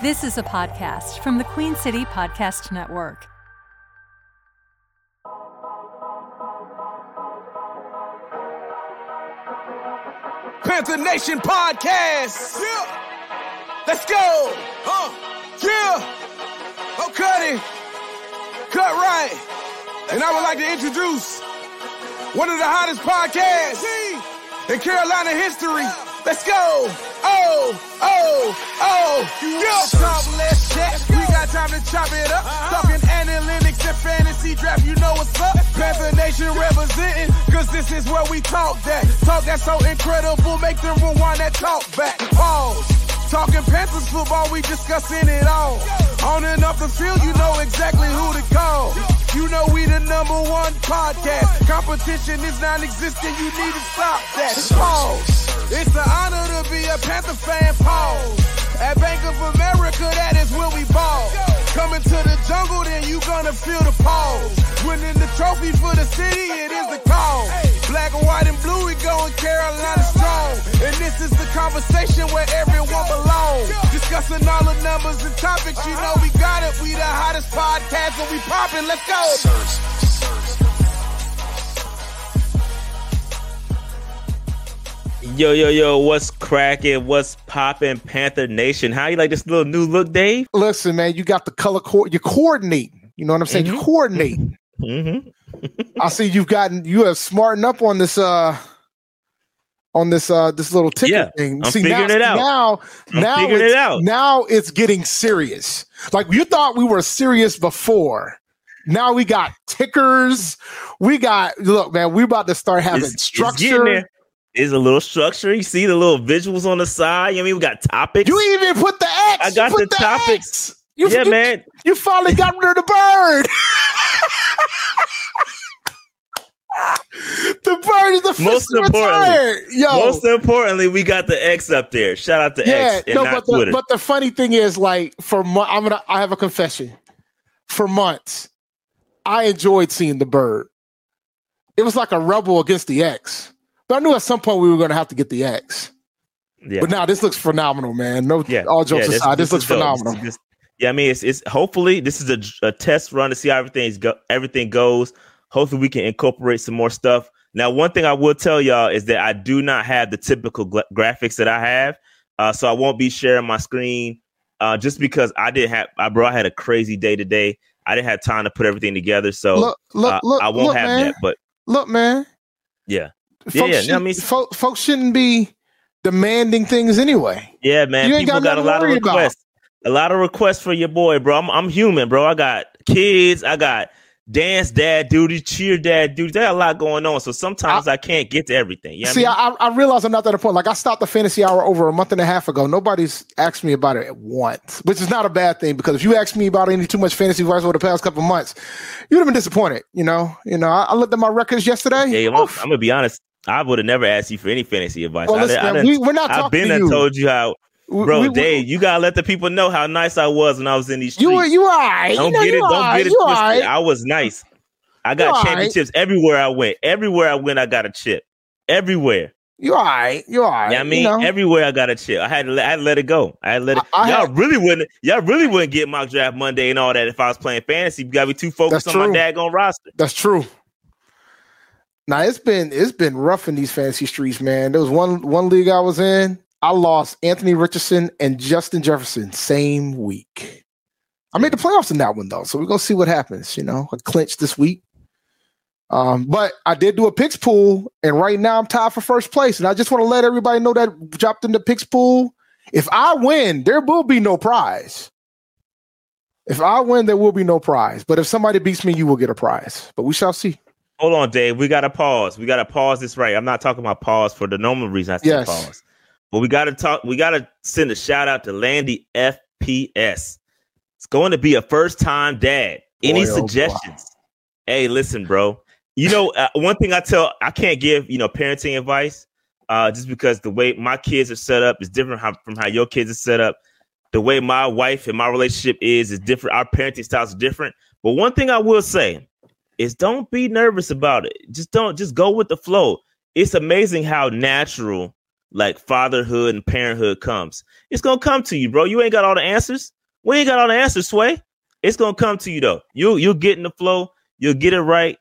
This is a podcast from the Queen City Podcast Network. Panther Nation Podcast. Yeah. Let's go. Huh. Yeah. Oh, it. Cut right. And I would like to introduce one of the hottest podcasts in Carolina history. Let's go. Oh, oh, oh. Yeah. Talk less chat. We got time to chop it up. Talking analytics and fantasy draft. You know what's up. Panther Nation representing. Cause this is where we talk that. Talk that's so incredible. Make them rewind that talk back. Pause. Talking Panthers football, we discussing it all. On and off the field, you know exactly who to call. You know we the number one podcast. Competition is non-existent, you need to stop that. Pause. It's an honor to be a Panther fan, pause. At Bank of America, that is where we ball. Coming to the jungle, then you gonna feel the pause. Winning the trophy for the city, it is the cause. Black, and white, and blue, we going Carolina strong. And this is the conversation where everyone belongs. Discussing all the numbers and topics, you know we got it. We the hottest podcast, and we popping. Let's go. Yo, yo, yo, what's cracking? What's popping, Panther Nation? How you like this little new look, Dave? Listen, man, you got the color co- you're coordinating. You know what I'm saying? You're coordinating. Mm-hmm. I see you've gotten you have smartened up on this uh on this uh this little ticket Yeah, thing. I'm see figuring now, it out. now I'm now figuring it's, it out. now it's getting serious. Like you thought we were serious before. Now we got tickers. We got look, man. We about to start having It's- it's structure. there. There's a little structure. You see the little visuals on the side. You know I mean, we got topics. You even put the X. I got put the topics. X. You, yeah, you, man. You finally got rid of the bird. the bird is the Most importantly-. Yo, Most importantly, we got the X up there. Shout out to yeah, X and no, but the, but the funny thing is, like, for mo- I'm gonna, I have a confession. For months, I enjoyed seeing the bird. It was like a rebel against the X, but I knew at some point we were gonna have to get the X. yeah. But now this looks phenomenal, man. No, Yeah, all jokes yeah, aside, this, looks is dope. phenomenal. This is just- yeah, I mean, it's it's hopefully this is a, a test run to see how everything's go everything goes. Hopefully, we can incorporate some more stuff. Now, one thing I will tell y'all is that I do not have the typical gra- graphics that I have, uh, so I won't be sharing my screen uh, just because I didn't have. I bro, I had a crazy day today. I didn't have time to put everything together, so look, look, uh, look, I won't have man. that. But Look, man. yeah, folks, Yeah, yeah, I shouldn't- mean- fo- folks shouldn't be demanding things anyway. yeah, man. You ain't People got got, a lot of worry about. requests. A lot of requests for your boy, bro. I'm I'm human, bro. I got kids. I got dance dad duties, cheer dad duties. There's a lot going on, so sometimes I, can't get to everything. You know See, I mean? I, I realize I'm not at a point. Like I stopped the fantasy hour over a month and a half ago. Nobody's asked me about it at once, which is not a bad thing because if you asked me about any too much fantasy advice over the past couple months, you'd have been disappointed. You know, you know. I, I looked at my records yesterday. Yeah, I'm, I'm gonna be honest. I would have never asked you for any fantasy advice. well, I, listen, I done- we, we're not I've been to and told you how, bro. we- we- Dave, you gotta let the people know how nice I was when I was in these streets. you were you all right. don't you know, get it. Don't right, get it twisted. right. I was nice. I got right. championships everywhere I went. Everywhere I went, I got a chip. Everywhere. You all right. You all right. I mean, you know? everywhere I got a chip. I had to let, I had to let it go. I had to let it. I- I y'all had- really wouldn't. Y'all really wouldn't get mock draft Monday and all that if I was playing fantasy. You got to be too focused on my true. daggone roster. That's true. Now it's been it's been rough in these fantasy streets, man. There was one one league I was in. I lost Anthony Richardson and Justin Jefferson same week. I made the playoffs in that one though, so we're gonna see what happens. You know, I clinched this week. Um, but I did do a picks pool, and right now I'm tied for first place. And I just want to let everybody know that dropped in the picks pool. If I win, there will be no prize. If I win, there will be no prize. But if somebody beats me, you will get a prize. But we shall see. Hold on, Dave. We got to pause. We got to pause this right. I'm not talking about pause for the normal reason I said Yes. pause. But we got to talk. We got to send a shout out to Landy FPS. It's going to be a first time dad. Any Boy, oh suggestions? Hey, listen, bro. You know, uh, one thing I tell, I can't give you know parenting advice, uh, just because the way my kids are set up is different how, from how your kids are set up. The way my wife and my relationship is is different. Our parenting styles are different. But one thing I will say is don't be nervous about it. Just don't just go with the flow. It's amazing how natural like fatherhood and parenthood comes. It's gonna come to you, bro. You ain't got all the answers. We ain't got all the answers, Sway. It's gonna come to you though. You you'll get in the flow. You'll get it right.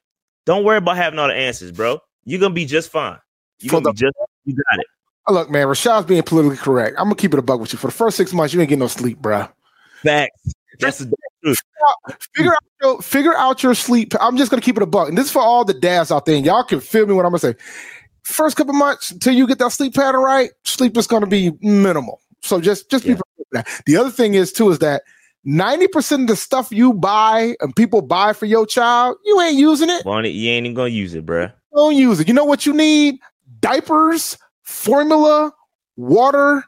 Don't worry about having all the answers, bro. You're gonna be just fine. You're gonna the- be just you got it. Look, man, Rashad's being politically correct. I'm gonna keep it a buck with you. For the first six months, you ain't getting no sleep, bro. Facts. That's the. Figure out your figure out your sleep. I'm just gonna keep it a buck, and this is for all the dads out there. And y'all can feel me when I'm gonna say. First couple months until you get that sleep pattern right, sleep is gonna be minimal. So just just be prepared for that. The other thing is too is that 90% of the stuff you buy and people buy for your child, you ain't using it. Bonnie, you ain't even gonna use it, bruh. Don't use it. You know what you need? Diapers, formula, water,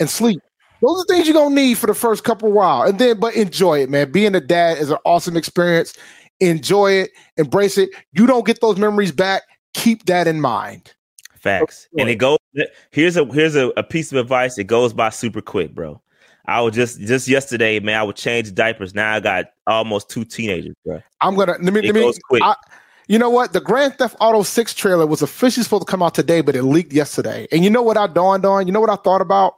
and sleep. Those are things you're gonna need for the first couple of while. And then but enjoy it, man. Being a dad is an awesome experience. Enjoy it, embrace it. You don't get those memories back. Keep that in mind. Facts. And it goes here's a here's a, a piece of advice. It goes by super quick, bro. I was just just yesterday, man. I would change diapers. Now I got almost two teenagers, bro. I'm gonna let me It let me goes quick. I- you know what? The Grand Theft Auto 6 trailer was officially supposed to come out today, but it leaked yesterday. And you know what I dawned on? You know what I thought about?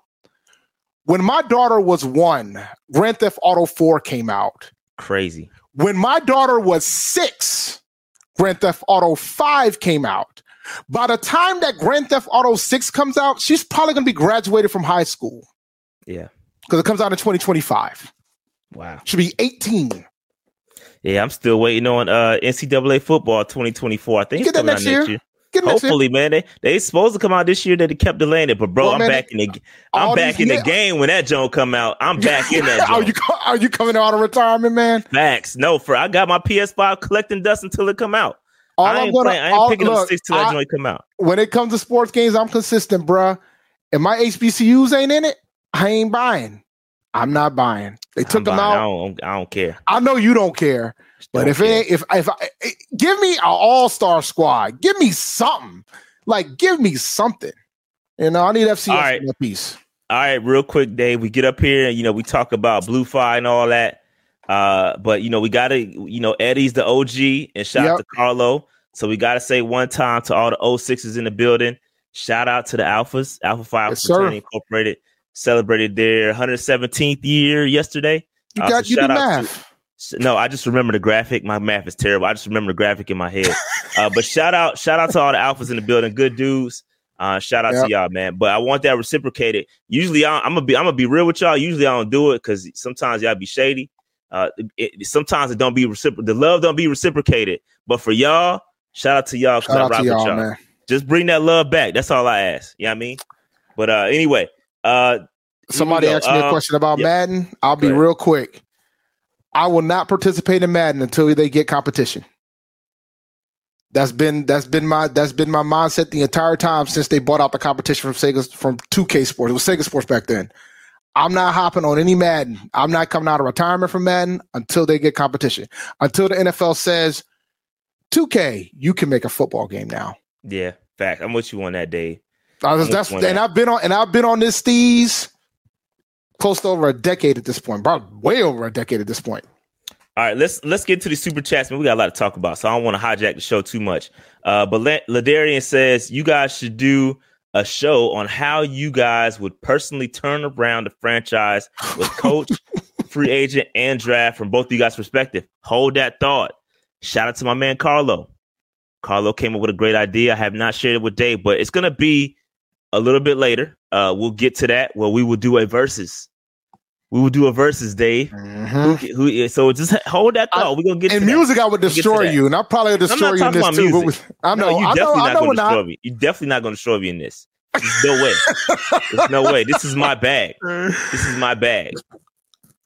When my daughter was one, Grand Theft Auto 4 came out. Crazy. When my daughter was six, Grand Theft Auto 5 came out. By the time that Grand Theft Auto 6 comes out, she's probably going to be graduated from high school Yeah. because it comes out in 2025. Wow. She'll be 18. Yeah, I'm still waiting on uh NCAA football 2024. I think Get that next year. Next year. Hopefully, man. They they supposed to come out this year that they kept delaying it. But bro, Well, I'm man, back in the I'm back in the game when that joint come out. I'm back in that are joint. you are you coming out of retirement, man? Facts. No, for I got my PS5 collecting dust until it come out. All I I'm ain't, gonna playing, I ain't all- picking up look, six till that I- joint come out. when it comes to sports games, I'm consistent, bruh. If my HBCUs ain't in it, I ain't buying. I'm not buying. They took I'm them buying. I out. don't, I don't care. I know you don't care, but if it if if I, eh, give me an all star squad, give me something. Like, give me something. You know, I need FCS All right. piece. All right, real quick, Dave. We get up here and you know we talk about Blue Fire and all that. Uh, but you know we gotta, you know, Eddie's the OG and shout out to Carlo. So we gotta say one time to all the 06s in the building. Shout out to the Alphas, Alpha Phi Yes. Fraternity Incorporated celebrated their 117th year yesterday. You Uh, got so you shout out to- No, I just remember the graphic. My math is terrible. I just remember the graphic in my head. Uh, but shout out, shout out to all the alphas in the building. Good dudes. Uh, shout out Yep. to y'all, man. But I want that reciprocated. Usually, I, I'm gonna be, I'm gonna be real with y'all. Usually, I don't do it because sometimes y'all be shady. Uh, it, sometimes it don't be reciprocated. The love don't be reciprocated. But for y'all, shout out to y'all Shout out rock to y'all, y'all. man. Just bring that love back. That's all I ask. You know what I mean? But uh, anyway, uh, Somebody asked me a Um, question about yeah. Madden. I'll be real quick. I will not participate in Madden until they get competition. That's been that's been my that's been my mindset the entire time since they bought out the competition from Sega from 2K Sports. It was Sega Sports back then. I'm not hopping on any Madden. I'm not coming out of retirement from Madden until they get competition. Until the NFL says 2K, you can make a football game now. yeah, fact. I'm with you on that, day. Was, that's, with you on and that. I've been on and I've been on this steez close to over a decade at this point, probably way over a decade at this point. All right, let's let's get to the super chats, man. We got a lot to talk about, so I don't want to hijack the show too much. Uh, but Ladarian says you guys should do a show on how you guys would personally turn around the franchise with coach, free agent, and draft from both of you guys' perspective. Hold that thought. Shout out to my man Carlo. Carlo came up with a great idea. I have not shared it with Dave, but it's gonna be a little bit later. Uh, we'll get to that where we will do a versus. We will do a versus, Dave. Who, who, so just hold that thought. We're gonna get In to that. music, I would We'll destroy you, and I'll probably destroy you in this too. music. But I know, no, you I know, definitely I not know, going we're to not. destroy me. You definitely not going to destroy me in this. There's no way. There's no way. This is my bag. This is my bag.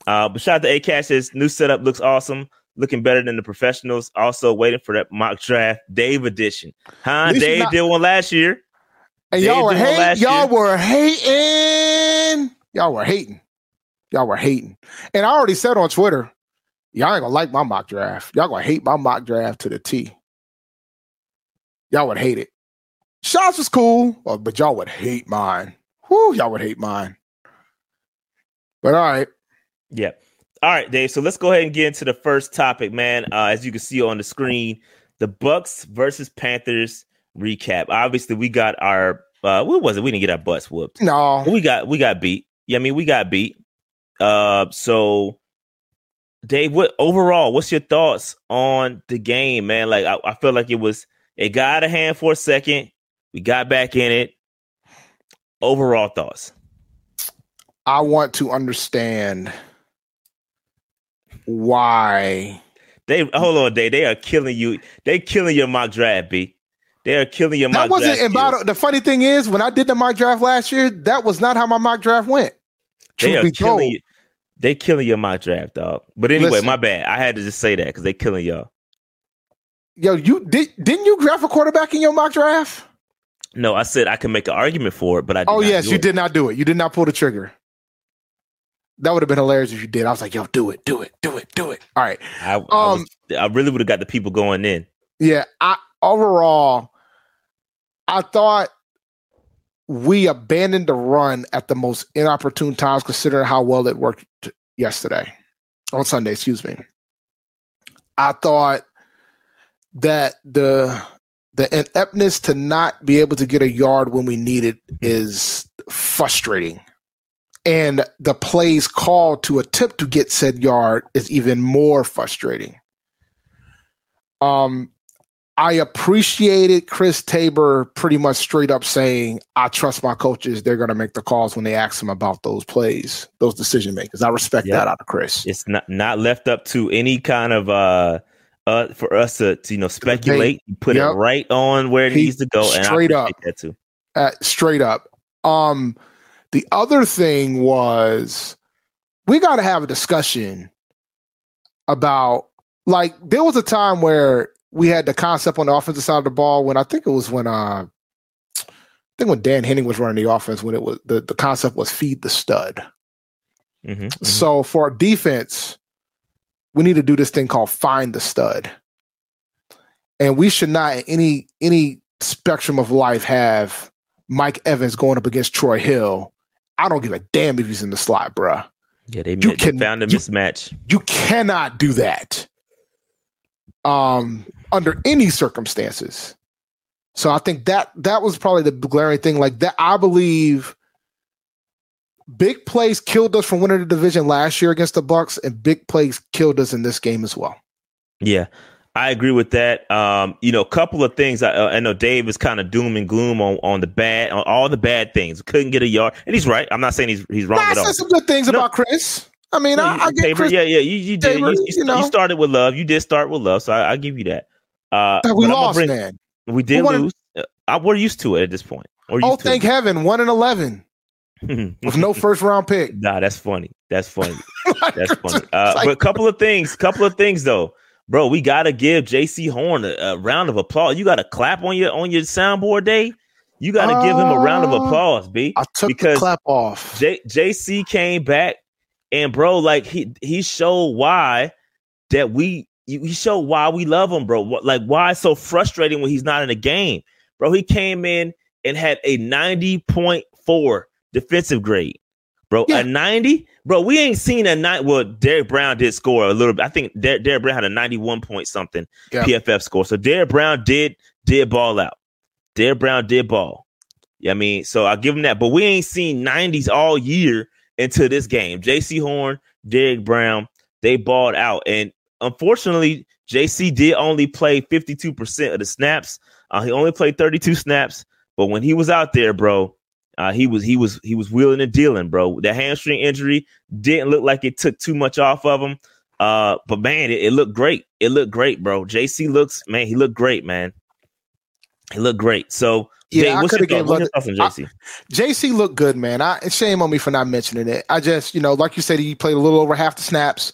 Uh, but shout out to A Cash. Says new setup looks awesome. Looking better than the professionals. Also waiting for that mock draft Dave edition. Huh? Dave not- did one last year. And They y'all were hating. Y'all year. were hating. Y'all were hating. Y'all were hating. And I already said on Twitter, y'all ain't gonna like my mock draft. Y'all gonna hate my mock draft to the T. Y'all would hate it. Shots was cool, uh, but y'all would hate mine. Whoo, y'all would hate mine. But all right. Yeah. All right, Dave. So let's go ahead and get into the first topic, man. Uh, as you can see on the screen, the Bucks versus Panthers recap. Obviously, we got our Uh, what was it? We didn't get our butts whooped. No, we got we got beat. Yeah, I mean we got beat. Uh, so Dave, what overall? What's your thoughts on the game, man? Like I, I feel like it was it got out of hand for a second. We got back in it. Overall thoughts. I want to understand why they hold on, Dave. They are killing you. They killing your mock draft, B. They are killing your mock that wasn't, draft. About, the funny thing is, when I did the mock draft last year, that was not how my mock draft went. They are killing you. They killing your mock draft, dog. But anyway, Listen, my bad. I had to just say that because they killing y'all. Yo, you did didn't you draft a quarterback in your mock draft? No, I said I can make an argument for it, but I. oh yes, you it. did not do it. You did not pull the trigger. That would have been hilarious if you did. I was like, "Yo, do it, do it, do it, do it." All right. I, um, I, was, I really would have got the people going in. Yeah. I overall, I thought we abandoned the run at the most inopportune times, considering how well it worked yesterday on Sunday. Excuse me. I thought that the the ineptness to not be able to get a yard when we need it is frustrating. And the plays called to attempt to get said yard is even more frustrating. Um, I appreciated Chris Tabor pretty much straight up saying, I trust my coaches. They're going to make the calls when they ask him about those plays, those decision makers. I respect yep. that out of Chris. It's not, not left up to any kind of, uh, uh, for us to, to you know speculate, they, put yep. it right on where it he, needs to go, and straight up, that too. Uh, straight up. Um, the other thing was we got to have a discussion about like there was a time where we had the concept on the offensive side of the ball when I think it was when uh I think when Dan Henning was running the offense when it was the, the concept was feed the stud. Mm-hmm, mm-hmm. So for our defense, we need to do this thing called find the stud. And we should not in any any spectrum of life have Mike Evans going up against Troy Hill. I don't give a damn if he's in the slot, bruh. Yeah, they, you can, found a mismatch. You, you cannot do that. Um, under any circumstances. So I think that that was probably the glaring thing. Like that, I believe big plays killed us from winning the division last year against the Bucks, and big plays killed us in this game as well. Yeah, I agree with that. Um, you know, a couple of things. I, uh, I know Dave is kind of doom and gloom on, on the bad, on all the bad things. Couldn't get a yard, and he's right. I'm not saying he's he's wrong nah, at all. some good things no. about Chris. I mean, no, I, I get Chris, yeah, yeah. You, you did. You, you, you, know. you started with love. You did start with love, so I, I give you that. Uh, we lost, bring, man. We did we lose. Uh, we're used to it at this point. oh, thank heaven, one and eleven with no first round pick. Nah, that's funny. That's funny. that's funny. Uh, but a couple of things, couple of things though, bro. We gotta give Jaycee Horn a, a round of applause. You got to clap on your on your soundboard day. You got to uh, give him a round of uh, applause, B. I took because the clap off. J- JC came back, and bro, like he he showed why that we he showed why we love him, bro. Like why it's so frustrating when he's not in a game, bro. He came in and had a ninety point four defensive grade, bro. Yeah. A ninety, bro. We ain't seen a night. Well, Derrick Brown did score a little bit. I think Der- Derrick Brown had a ninety-one point something yeah. PFF score. So Derrick Brown did did ball out. Derrick Brown did ball. Yeah, I mean, so I give him that. But we ain't seen nineties all year into this game. Jaycee Horn, Derrick Brown, they balled out, and unfortunately, JC did only play 52% of the snaps. Uh, he only played 32 snaps, but when he was out there, bro, uh, he was he was he was wheeling and dealing, bro. The hamstring injury didn't look like it took too much off of him. Uh, but man, it, it looked great. It looked great, bro. JC looks man, he looked great, man. He looked great. So yeah, Jay, I could have given JC. JC looked good, man. I shame on me for not mentioning it. I just, you know, like you said, he played a little over half the snaps.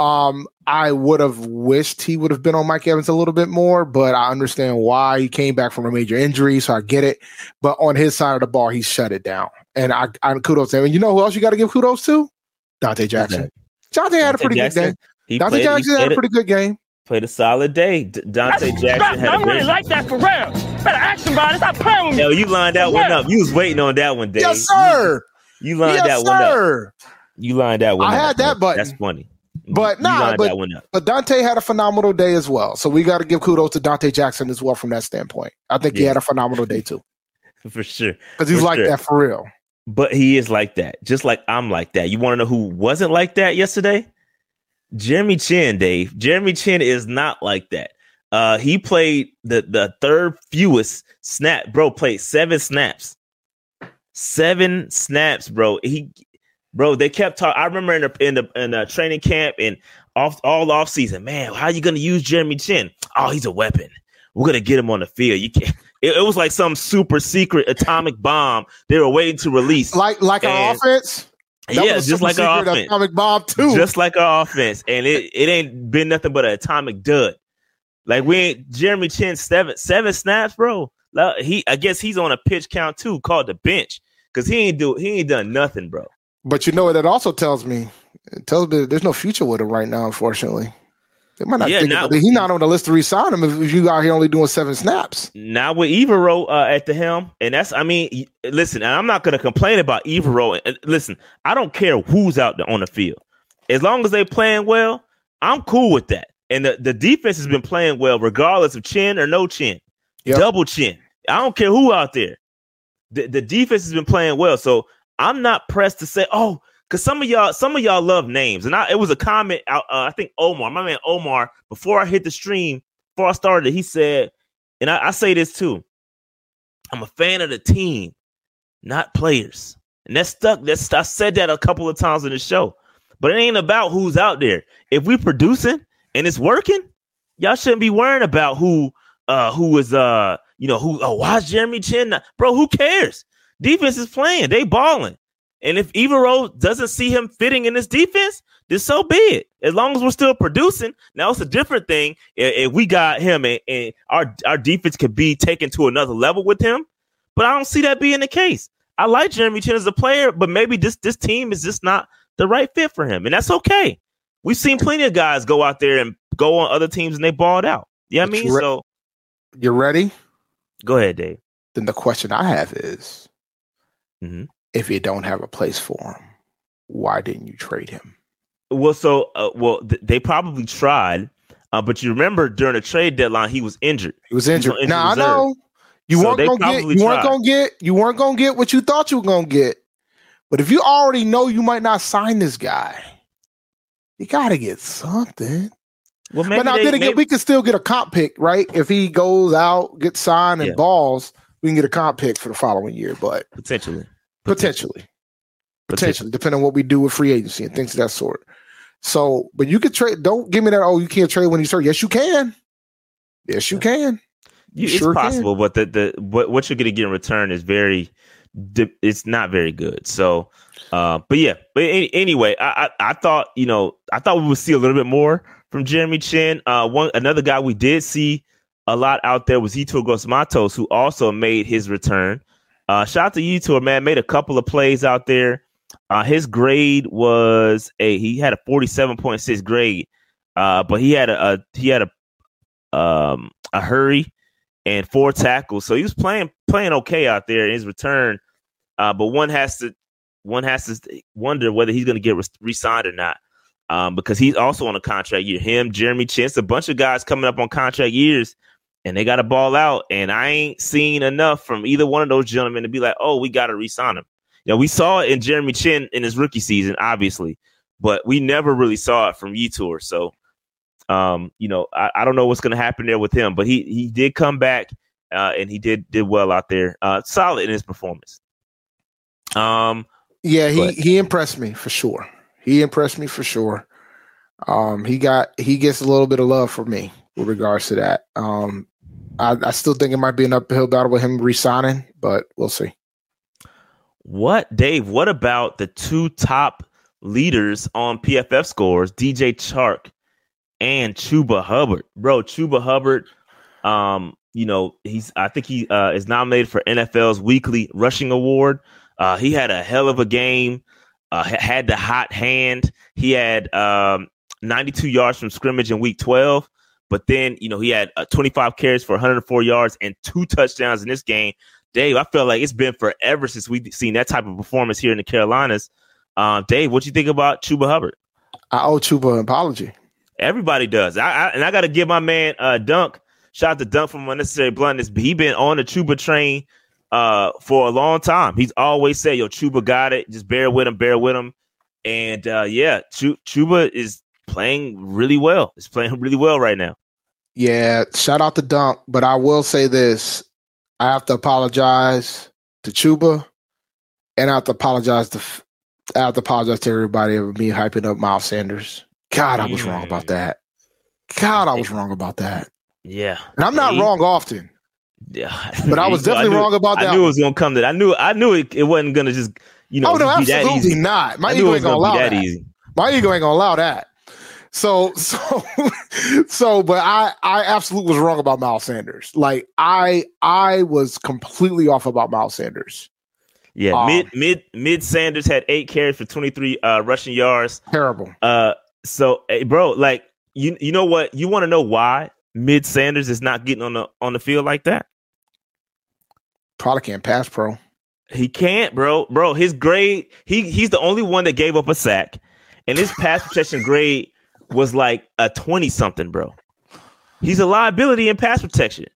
Um, I would have wished he would have been on Mike Evans a little bit more, but I understand why he came back from a major injury, so I get it. But on his side of the ball, he shut it down, and I, I kudos to him. And you know who else you got to give kudos to? Donte Jackson. Donte had a pretty Jackson, good game. Donte played, Jackson had a pretty good game. Played a solid day. D- Donte Jackson had I really like that for real. Better ask somebody. Stop playing with me. Yo, you lined that one up. You was waiting on that one, Dave. Yes, sir. You, you lined yes, that sir. one up. Yes, sir. You lined that one. I up, had that button. That's funny. But nah, but, but Donte had a phenomenal day as well. So we got to give kudos to Donte Jackson as well from that standpoint. I think yeah. he had a phenomenal day too. for sure. Because he's For like sure. that for real. But he is like that, just like I'm like that. You want to know who wasn't like that yesterday? Jeremy Chinn, Dave. Jeremy Chinn is not like that. Uh, he played the the third fewest snap, bro. Played seven snaps, seven snaps, bro. He, bro. They kept talking. I remember in the in the in the training camp and off all off season, man. How you gonna use Jeremy Chinn? Oh, he's a weapon. We're gonna get him on the field. You can't. It, it was like some super secret atomic bomb they were waiting to release. Like like our offense. That yeah, just like our offense. Atomic bomb too. Just like our offense. And it, it ain't been nothing but an atomic dud. Like we ain't Jeremy Chinn seven seven snaps, bro. Like, He I guess he's on a pitch count too, called the bench. Cause he ain't do he ain't done nothing, bro. But you know what that also tells me? It tells me there's no future with him right now, unfortunately. They might not Yeah, think about it. He's not on the list to resign him if, you out here only doing seven snaps. Now with Evero uh, at the helm, and that's I mean, listen, and I'm not gonna complain about Evero. And listen, I don't care who's out there on the field, as long as they playing well, I'm cool with that. And the, the defense has been playing well, regardless of chin or no chin, Yep. double chin. I don't care who out there. The the defense has been playing well, so I'm not pressed to say, oh, because some of y'all, some of y'all love names, and I, it was a comment. Uh, I think Omar, my man Omar, before I hit the stream, before I started, he said, and I, I say this too. I'm a fan of the team, not players, and that's stuck. That's I said that a couple of times in the show, but it ain't about who's out there. If we producing and it's working, y'all shouldn't be worrying about who, uh, who is, uh, you know, who. Oh, why is Jeremy Chinn, not, bro? Who cares? Defense is playing. They balling. And if Evero doesn't see him fitting in this defense, then so be it. As long as we're still producing, now it's a different thing. If, we got him and, and our our defense could be taken to another level with him, but I don't see that being the case. I like Jeremy Chinn as a player, but maybe this this team is just not the right fit for him, and that's okay. We've seen plenty of guys go out there and go on other teams and they balled out. Yeah, you know I mean, re- so you're ready? go ahead, Dave. Then the question I have is Mhm. if you don't have a place for him, why didn't you trade him? Well, so uh, well, th- they probably tried, uh, but you remember during the trade deadline he was injured. He was injured. injured Now I know you So weren't gonna get you weren't gonna get you weren't gonna get what you thought you were gonna get. But if you already know you might not sign this guy, you gotta get something. Well, maybe but now they, then again, maybe- we can still get a comp pick, right? If he goes out, gets signed, and Yeah. balls, we can get a comp pick for the following year. But potentially, potentially, potentially, depending on what we do with free agency and things of that sort. So, but you could trade. Don't give me that. Oh, you can't trade when he's hurt. Yes, you can. Yes, you can. You, it's sure can. possible, but the the what what you're going to get in return is very, it's not very good. So, uh, but yeah, but any, anyway, I, I I thought you know I thought we would see a little bit more from Jeremy Chinn. Uh, one another guy we did see a lot out there was Yetur Gross-Matos, who also made his return. Uh, shout out to Yetur, man, made a couple of plays out there. Uh, his grade was a he had a 47.6 grade, uh, but he had a, a he had a um a hurry and four tackles. So he was playing playing okay out there in his return. Uh, but one has to one has to wonder whether he's going to get re- re-signed or not. Um, because he's also on a contract year. Him, Jeremy Chance, a bunch of guys coming up on contract years, and they got to ball out. And I ain't seen enough from either one of those gentlemen to be like, oh, we got to re-sign him. You know, we saw it in Jeremy Chinn in his rookie season, obviously, but we never really saw it from Yetur. So, um, you know, I, I don't know what's going to happen there with him, but he he did come back uh, and he did did well out there, uh, solid in his performance. Um, Yeah, he But- he impressed me for sure. He impressed me for sure. Um, he got he gets a little bit of love from me with regards to that. Um, I, I still think it might be an uphill battle with him resigning, but we'll see. what Dave? What about the two top leaders on PFF scores, DJ Chark and Chuba Hubbard, bro? Chuba Hubbard, um, you know, he's I think he uh, is nominated for NFL's weekly rushing award. Uh, he had a hell of a game. Uh, had the hot hand. He had um, 92 yards from scrimmage in week 12, but then you know he had uh, 25 carries for 104 yards and two touchdowns in this game. Dave, I feel like it's been forever since we've seen that type of performance here in the Carolinas. Um, Dave, what do you think about Chuba Hubbard? I owe Chuba an apology. Everybody does. I, I and I got to give my man uh, Dunk shout out to Dunk from Unnecessary Bluntness. He been on the Chuba train uh, for a long time. He's always said, "Yo, Chuba got it. Just bear with him, bear with him." And uh, yeah, Ch- Chuba is playing really well. It's playing really well right now. Yeah, shout out to Dunk, but I will say this: I have to apologize to Chuba, and I have to apologize to I have to apologize to everybody for me hyping up Miles Sanders. God, I was wrong about that. God, I was wrong about that. Yeah, and I'm not he, wrong often. Yeah, but I was definitely I knew, wrong about that. I knew it was gonna come to. That. I knew. I knew it. It wasn't gonna just. You know, oh no, absolutely not. My ego ain't gonna allow that, that. Easy. My ego ain't gonna allow that. So so so, but I I absolutely was wrong about Miles Sanders. Like I I was completely off about Miles Sanders. Yeah, um, mid mid mid Sanders had eight carries for twenty three uh, rushing yards. Terrible. Uh, so hey, bro, like you you know what? You want to know why mid Sanders is not getting on the on the field like that? Probably can't pass pro. He can't, bro. Bro, his grade, he he's the only one that gave up a sack. And his pass protection grade was like a 20 something, bro. He's a liability in pass protection.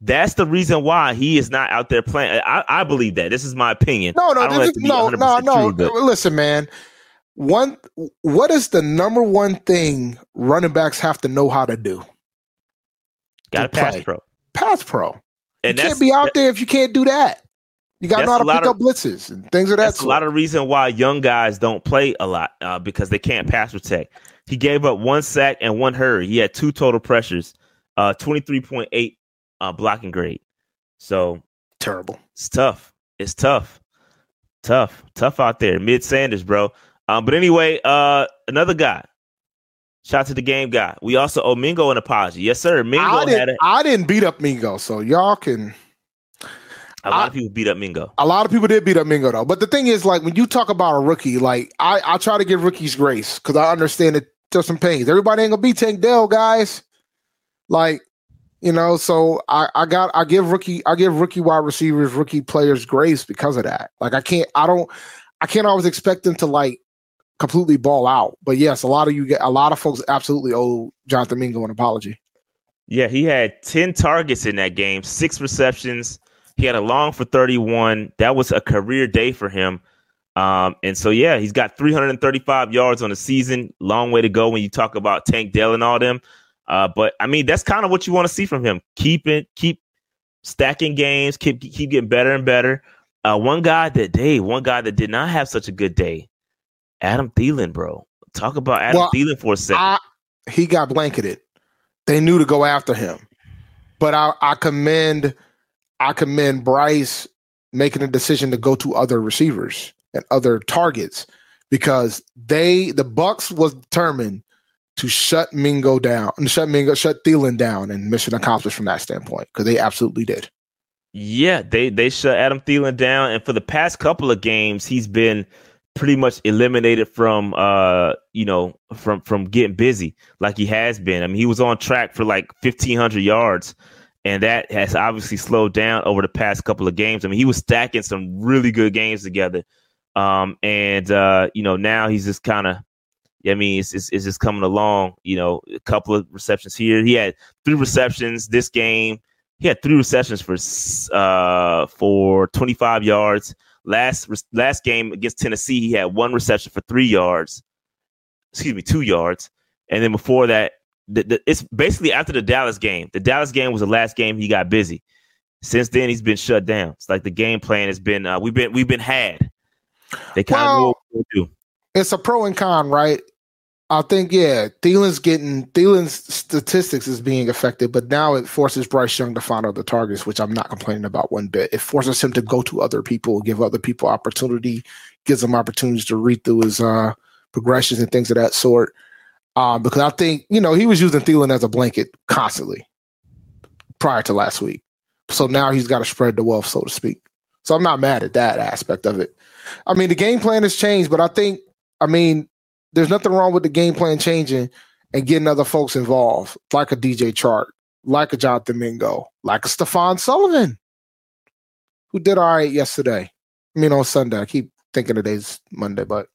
That's the reason why he is not out there playing. I, I believe that. This is my opinion. No, no, this is, no, no, no. True, Listen, man. One, what is the number one thing running backs have to know how to do? Got to pass pro. Pass pro. And you can't be out there if you can't do that. You got to know how to pick of, up blitzes and things of that That's sort. a lot of reason why young guys don't play a lot uh, because they can't pass protect. He gave up one sack and one hurry. He had two total pressures, uh, 23.8 uh, blocking grade. So terrible. It's tough. It's tough. Tough. Tough out there. Mid Sanders, bro. Um, but anyway, uh, another guy. Shout to the game guy. We also owe Mingo an apology. Yes, sir. Mingo I didn't, a, I didn't beat up Mingo, so y'all can a lot I, of people beat up Mingo. A lot of people did beat up Mingo though. But the thing is, like when you talk about a rookie, like I, I try to give rookies grace because I understand that there's some pains. Everybody ain't gonna be Tank Dell, guys. Like, you know, so I, I got I give rookie I give rookie wide receivers, rookie players grace because of that. Like I can't I don't I can't always expect them to like completely ball out. But yes, a lot of you get a lot of folks absolutely owe Jonathan Mingo an apology. Yeah, he had 10 targets in that game, six receptions. He had a long for 31. That was a career day for him. Um, and so yeah, he's got 335 yards on the season. Long way to go when you talk about Tank Dell and all them. Uh, but I mean, that's kind of what you want to see from him. Keep it, keep stacking games, keep keep getting better and better. Uh, one guy that day, one guy that did not have such a good day, Adam Thielen, bro. Talk about Adam well, Thielen for a second. I, he got blanketed. They knew to go after him, but I, I commend, I commend Bryce making a decision to go to other receivers and other targets because they the Bucks was determined to shut Mingo down and shut Mingo shut Thielen down and mission accomplished from that standpoint because they absolutely did. Yeah, they they shut Adam Thielen down, and for the past couple of games, he's been pretty much eliminated from uh you know from from getting busy like he has been. I mean, he was on track for like fifteen hundred yards, and that has obviously slowed down over the past couple of games. I mean, he was stacking some really good games together um, and uh, you know, now he's just kind of I mean, it's, it's, it's just coming along. You know, a couple of receptions here. He had three receptions this game. He had three receptions for uh for 25 yards. Last last game against Tennessee, he had one reception for three yards. Excuse me, two yards. And then before that, the, the, it's basically after the Dallas game. The Dallas game was the last game he got busy. Since then, he's been shut down. It's like the game plan has been uh, we've been we've been had. They kind well, of do. It's a pro and con, right? I think yeah, Thielen's getting Thielen's statistics is being affected, but now it forces Bryce Young to find other targets, which I'm not complaining about one bit. It forces him to go to other people, give other people opportunity, gives them opportunities to read through his uh, progressions and things of that sort. Um, because I think you know he was using Thielen as a blanket constantly prior to last week, so now he's got to spread the wealth, so to speak. So I'm not mad at that aspect of it. I mean, the game plan has changed, but I think, I mean, there's nothing wrong with the game plan changing and getting other folks involved, like a DJ Chark, like a Jonathan Mingo, like a Stephen Sullivan, who did all right yesterday. I mean, on Sunday. I keep thinking today's Monday, but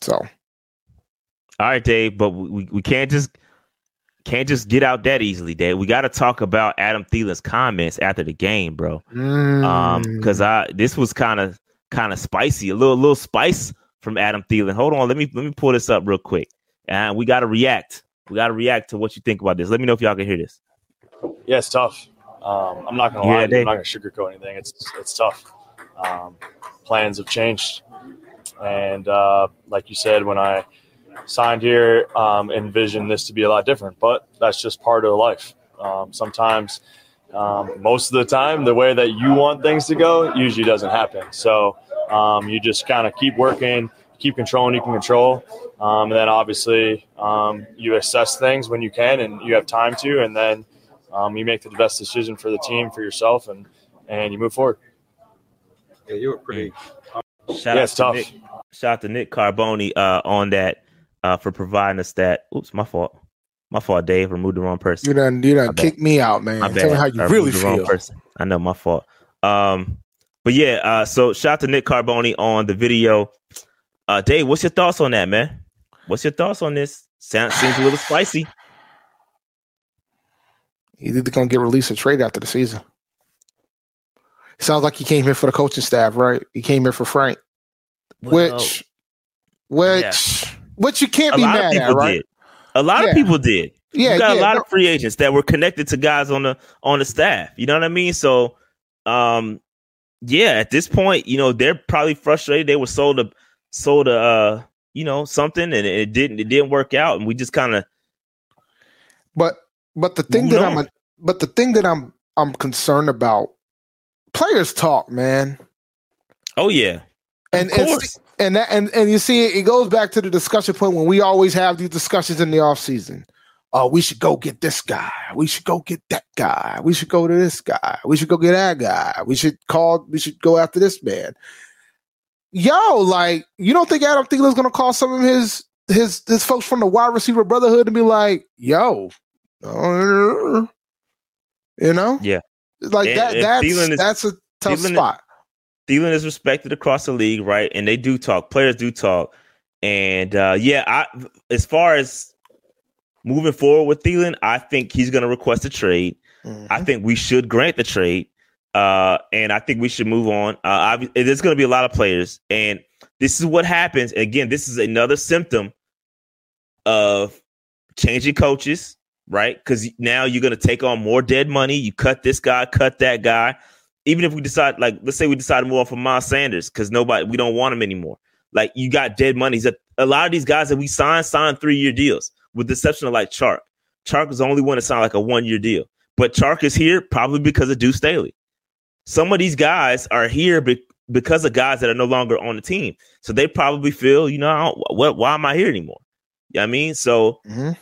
so. All right, Dave, but we, we can't just can't just get out that easily, Dave. We got to talk about Adam Thielen's comments after the game, bro. Um, because I this was kind of kind of spicy, a little little spice from Adam Thielen. Hold on, let me let me pull this up real quick, and we got to react. We got to react to what you think about this. Let me know if y'all can hear this. Yeah, it's tough. Um, I'm not gonna Yeah, lie. they- I'm not gonna sugarcoat anything. It's it's tough. Um, plans have changed, and uh, like you said, when I signed here, um, envisioned this to be a lot different. But that's just part of life. Um, sometimes, um, most of the time, the way that you want things to go usually doesn't happen. So um, you just kind of keep working, keep controlling. You can control, um, and then obviously um, you assess things when you can and you have time to, and then um, you make the best decision for the team, for yourself, and and you move forward. Yeah, you were pretty. Shout Yeah, out it's to tough. Nick, shout out to Nick Carboni uh, on that uh, for providing us that. Oops, my fault. My fault, Dave. Removed the wrong person. You done you done kicked me out, man. My Tell me bad. how you I really removed the wrong feel. person. I know my fault. Um, but yeah, uh, so shout out to Nick Carboni on the video. Uh, Dave, what's your thoughts on that, man? What's your thoughts on this? Sounds seems a little spicy. He's either gonna get released or traded after the season. Sounds like he came here for the coaching staff, right? He came here for Frank, Well, which, which, which you can't a be mad at, right? did. A lot Yeah. of people did. Yeah, you got yeah, a lot no- of free agents that were connected to guys on the on the staff. You know what I mean? So, um, yeah, at this point, you know they're probably frustrated. They were sold a sold a uh, you know something, and it didn't it didn't work out, and we just kind of But but the thing that I'm on. but the thing that I'm I'm concerned about, players talk, man. oh yeah, And and, and that and, and you see it goes back to the discussion point when we always have these discussions in the off season. Oh, we should go get this guy. We should go get that guy. We should go to this guy. We should go get that guy. We should call. We should go after this man. Yo, like you don't think Adam Thielen's gonna call some of his his his folks from the wide receiver brotherhood and be like, "Yo, uh, you know, Yeah. like And- that. and that's Thielen is- that's a tough Thielen- spot. Thielen is respected across the league, right? And they do talk. Players do talk. And uh, yeah, I as far as moving forward with Thielen, I think he's going to request a trade. Mm-hmm. I think we should grant the trade, uh, and I think we should move on. Uh, there's going to be a lot of players, and this is what happens. Again, this is another symptom of changing coaches, right? Because now you're going to take on more dead money. You cut this guy, cut that guy. Even if we decide, like, let's say we decide to move on from Miles Sanders because nobody, we don't want him anymore. Like, you got dead money. That a lot of these guys that we signed signed three year deals, with the exception of like Chark. Chark was the only one that signed like a one year deal. But Chark is here probably because of Deuce Staley. Some of these guys are here be- because of guys that are no longer on the team. So they probably feel, you know, I don't, what, why am I here anymore? You know what I mean? So Mhm.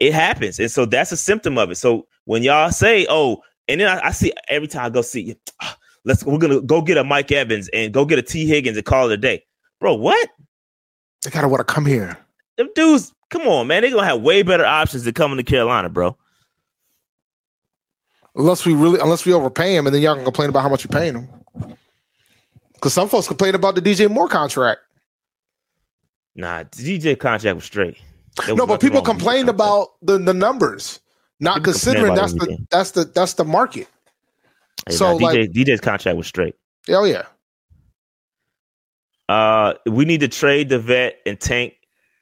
it happens. And so that's a symptom of it. So when y'all say, oh, and then I, I see every time I go see, "Ah, let's, we're going to go get a Mike Evans and go get a Tee Higgins and call it a day. Bro, what? They gotta want to come here. Them dudes, come on, man. They're going to have way better options than coming to Carolina, bro. Unless we really, unless we overpay him, and then y'all can complain about how much you're paying him. Because some folks complain about the DJ Moore contract. Nah, the DJ contract was straight. There was no, but people complained about the, the numbers, not People considering that's the that's the that's the market. Hey, so, nah, DJ, like- DJ's contract was straight. Oh yeah, Uh, we need to trade the vet and tank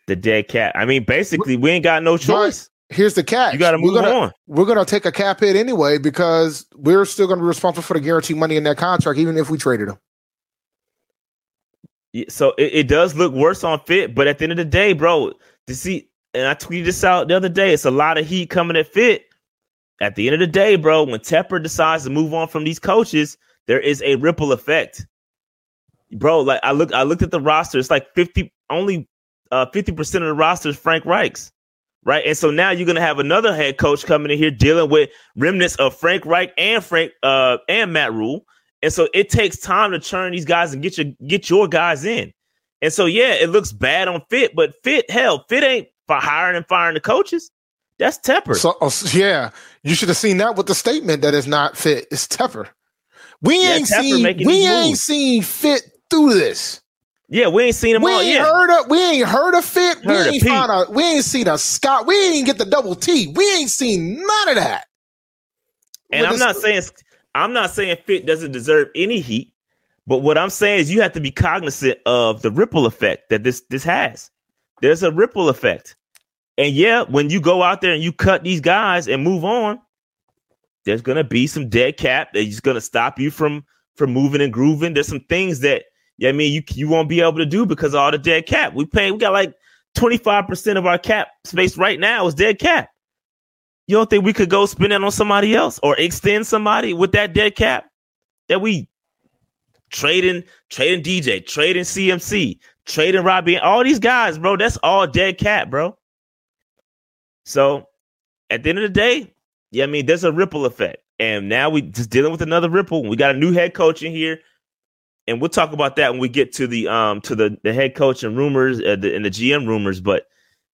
the dead cat. I mean, basically, we ain't got no choice. here's the catch. You got to move we're gonna, on. We're gonna take a cap hit anyway because we're still gonna be responsible for the guaranteed money in that contract, even if we traded him. Yeah, So it, it does look worse on fit, but at the end of the day, bro, to see, and I tweeted this out the other day, it's a lot of heat coming at fit. At the end of the day, bro, when Tepper decides to move on from these coaches, there is a ripple effect. Bro, like I look, I looked at the roster. It's like fifty, only uh, fifty percent of the roster is Frank Reich's, right? And so now you're gonna have another head coach coming in here dealing with remnants of Frank Reich and Frank uh, and Matt Rhule. And so it takes time to churn these guys and get your get your guys in. And so yeah, it looks bad on fit, but fit hell, fit ain't for hiring and firing the coaches. That's Tepper. So s- yeah, you should have seen that with the statement that is not fit. It's Tepper. We Yeah, ain't Tepper seen we ain't moves. seen fit through this. Yeah, we ain't seen him We all ain't yet. heard of we ain't heard of fit. Heard we ain't found a we ain't seen a Scott. We ain't get the double T. We ain't seen none of that. And With I'm not saying I'm not saying Fit doesn't deserve any heat, but what I'm saying is you have to be cognizant of the ripple effect that this this has. There's a ripple effect. And yeah, when you go out there and you cut these guys and move on, there's gonna be some dead cap that's gonna stop you from from moving and grooving. There's some things that yeah, I mean you you won't be able to do because all the dead cap. We pay we got like 25% of our cap space right now is dead cap. You don't think we could go spend it on somebody else or extend somebody with that dead cap that we trading, trading DJ, trading CMC, trading Robbie, all these guys, bro? That's all dead cap, bro. So at the end of the day, yeah, I mean, there's a ripple effect, and now we just dealing with another ripple. We got a new head coach in here, and we'll talk about that when we get to the um to the the head coach and rumors uh, the, and the GM rumors. But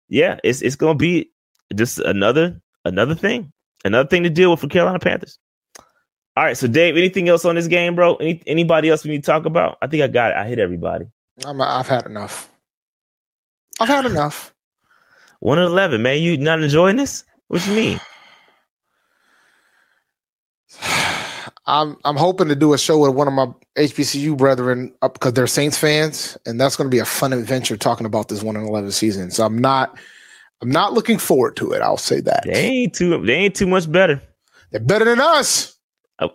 yeah, it's it's gonna be just another another thing, another thing to deal with for Carolina Panthers. All right, so Dave, anything else on this game, bro? Any anybody else we need to talk about? I think I got it. I hit everybody. I'm, I've had enough. I've had enough. One eleven, man. You not enjoying this? What you mean? I'm I'm hoping to do a show with one of my HBCU brethren up because they're Saints fans, and that's going to be a fun adventure talking about this one and eleven season. So I'm not I'm not looking forward to it. I'll say that They ain't too. They ain't too much better. they're better than us. Uh,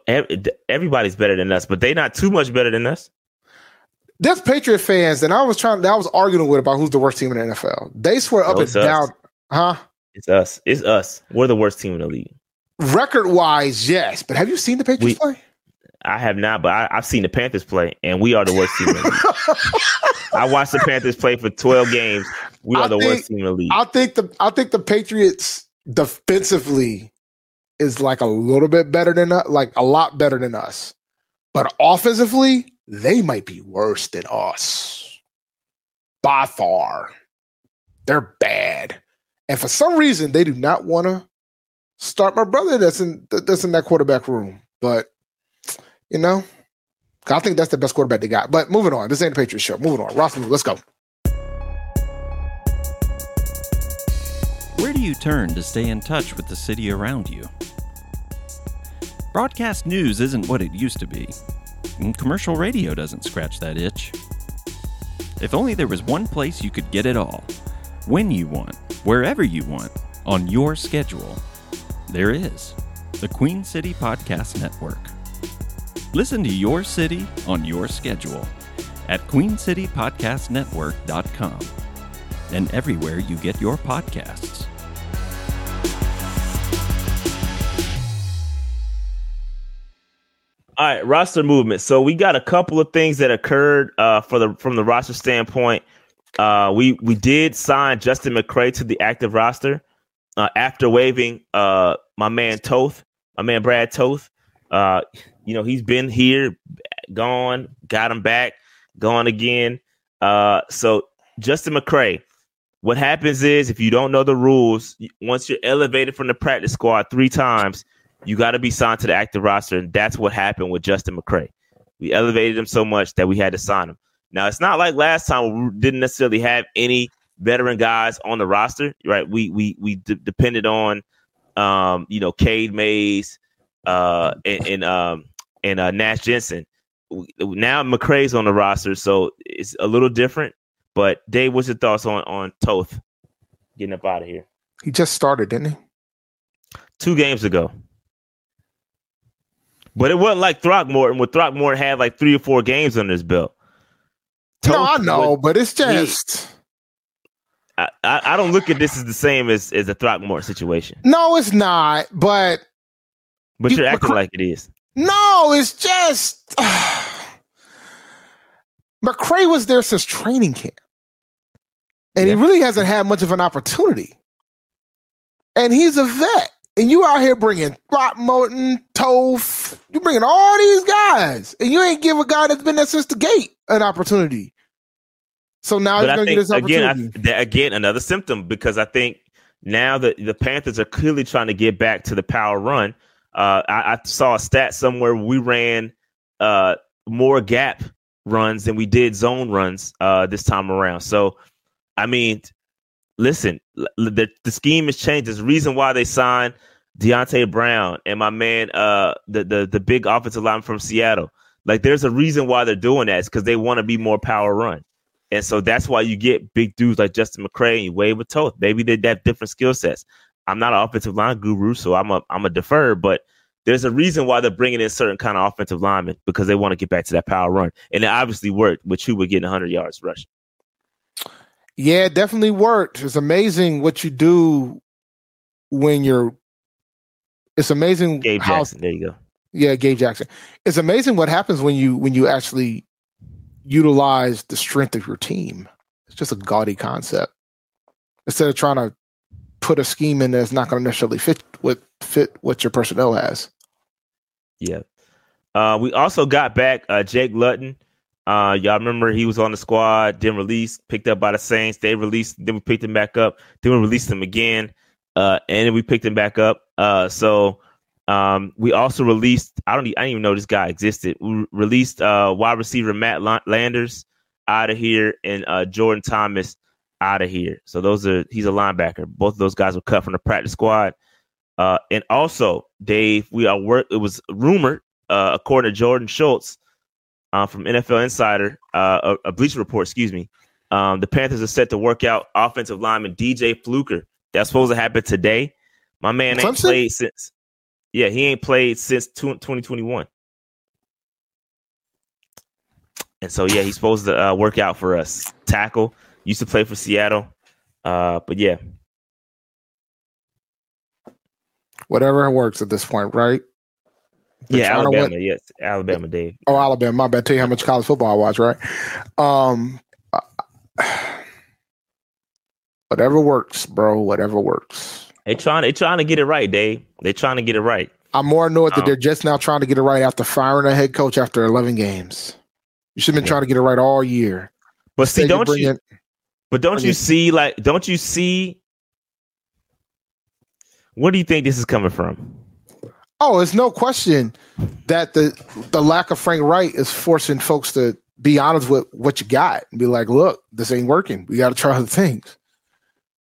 Everybody's better than us, but they're not too much better than us. There's Patriot fans, and I was trying. I was arguing with about who's the worst team in the NFL. They swear up and us. down, huh? It's us. It's us. We're the worst team in the league. Record wise, yes, but have you seen the Patriots We- play? I have not, but I, I've seen the Panthers play, and we are the worst team in the league. I watched the Panthers play for 12 games. We are I the think- worst team in the league. I think the I think the Patriots defensively is like a little bit better than us, like a lot better than us. But offensively, they might be worse than us. By far. They're bad. And for some reason, they do not want to start my brother that's in that's in that quarterback room. But you know, I think that's the best quarterback they got. But moving on. This ain't the Patriots show. Moving on. Ross, let's go. Where do you turn to stay in touch with the city around you? Broadcast news isn't what it used to be. and Commercial radio doesn't scratch that itch. If only there was one place you could get it all, when you want, wherever you want, on your schedule. There is the Queen City Podcast Network. Listen to your city on your schedule at queencitypodcastnetwork.com and everywhere you get your podcasts. All right, roster movement. So we got a couple of things that occurred uh, for the from the roster standpoint. Uh, we we did sign Justin McCray to the active roster uh, after waiving uh, my man Toth, my man Brad Toth. Uh, you know he's been here, gone, got him back, gone again. Uh, so Justin McCray. What happens is if you don't know the rules, once you're elevated from the practice squad three times, you got to be signed to the active roster, and that's what happened with Justin McCray. We elevated him so much that we had to sign him. Now it's not like last time we didn't necessarily have any veteran guys on the roster, right? We we we d- depended on, um, you know, Cade Mays, uh, and, and um and uh, Nash Jensen. We- Now McCray's on the roster, so it's a little different. But Dave, what's your thoughts on on Toth getting up out of here? He just started, didn't he? two games ago. But it wasn't like Throckmorton, where Throckmorton had like three or four games under his belt. No, I Toth know, was- but it's just I, I, don't look at this as the same as, as a Throckmorton situation, no, it's not. But but You- you're acting McCra- like it is. no, it's just McCray was there since training camp, and Yeah. he really hasn't had much of an opportunity. And he's a vet, and you out here bringing Throckmorton, Toth, you bringing all these guys, and you ain't give a guy that's been there since the gate an opportunity. So now But he's gonna get think this again, opportunity. I, again, another symptom because I think now that the Panthers are clearly trying to get back to the power run. Uh, I, I saw a stat somewhere we ran uh, more gap runs than we did zone runs uh, this time around. So, I mean, listen, the, the scheme has changed. There's a reason why they signed Deonte Brown and my man, uh, the the the big offensive line from Seattle. Like, there's a reason why they're doing that. It's because they want to be more power run. And so that's why you get big dudes like Justin McCray and you wave with Toth. Maybe they have different skill sets. I'm not an offensive line guru, so I'm a I'm a defer, but there's a reason why they're bringing in certain kind of offensive linemen because they want to get back to that power run, and it obviously worked. With would getting 100 yards rushing. Yeah, it definitely worked. It's amazing what you do when you're. It's amazing. Gabe how, Jackson. There you go. Yeah, Gabe Jackson. It's amazing what happens when you when you actually utilize the strength of your team. It's just a gaudy concept. Instead of trying to put a scheme in that's not going to necessarily fit what fit what your personnel has. Yeah. Uh, we also got back uh, Jake Luton. Uh, y'all remember he was on the squad, then released, picked up by the Saints. They released, then we picked him back up. Then we released him again, uh, and then we picked him back up. Uh, so um, we also released. I don't. I didn't even know this guy existed. We released uh, wide receiver Matt Landers out of here and uh, Jordan Thomas out of here. So those are he's a linebacker. Both of those guys were cut from the practice squad. Uh, and also, Dave, we are work. It was rumored, uh, according to Jordan Schultz uh, from NFL Insider, uh, a, a Bleacher Report, excuse me. Um, the Panthers are set to work out offensive lineman DJ Fluker. That's supposed to happen today. My man ain't played since. Yeah, he ain't played since 2021. And so, yeah, he's supposed to uh, work out for us. Tackle used to play for Seattle, uh, but yeah, whatever works at this point, right? They're yeah, Alabama. Yes, Alabama, Dave. Oh, Alabama. My bad. Tell you how much college football I watch, right? Um, whatever works, bro. Whatever works. They trying. They trying to get it right, Dave. They trying to get it right. I'm more annoyed um, that they're just now trying to get it right after firing a head coach after 11 games. You should have been trying to get it right all year. But see, don't you? In, but don't you see? Like, don't you see where do you think this is coming from? Oh, it's no question that the the lack of Frank Reich is forcing folks to be honest with what you got and be like, look, this ain't working. We got to try other things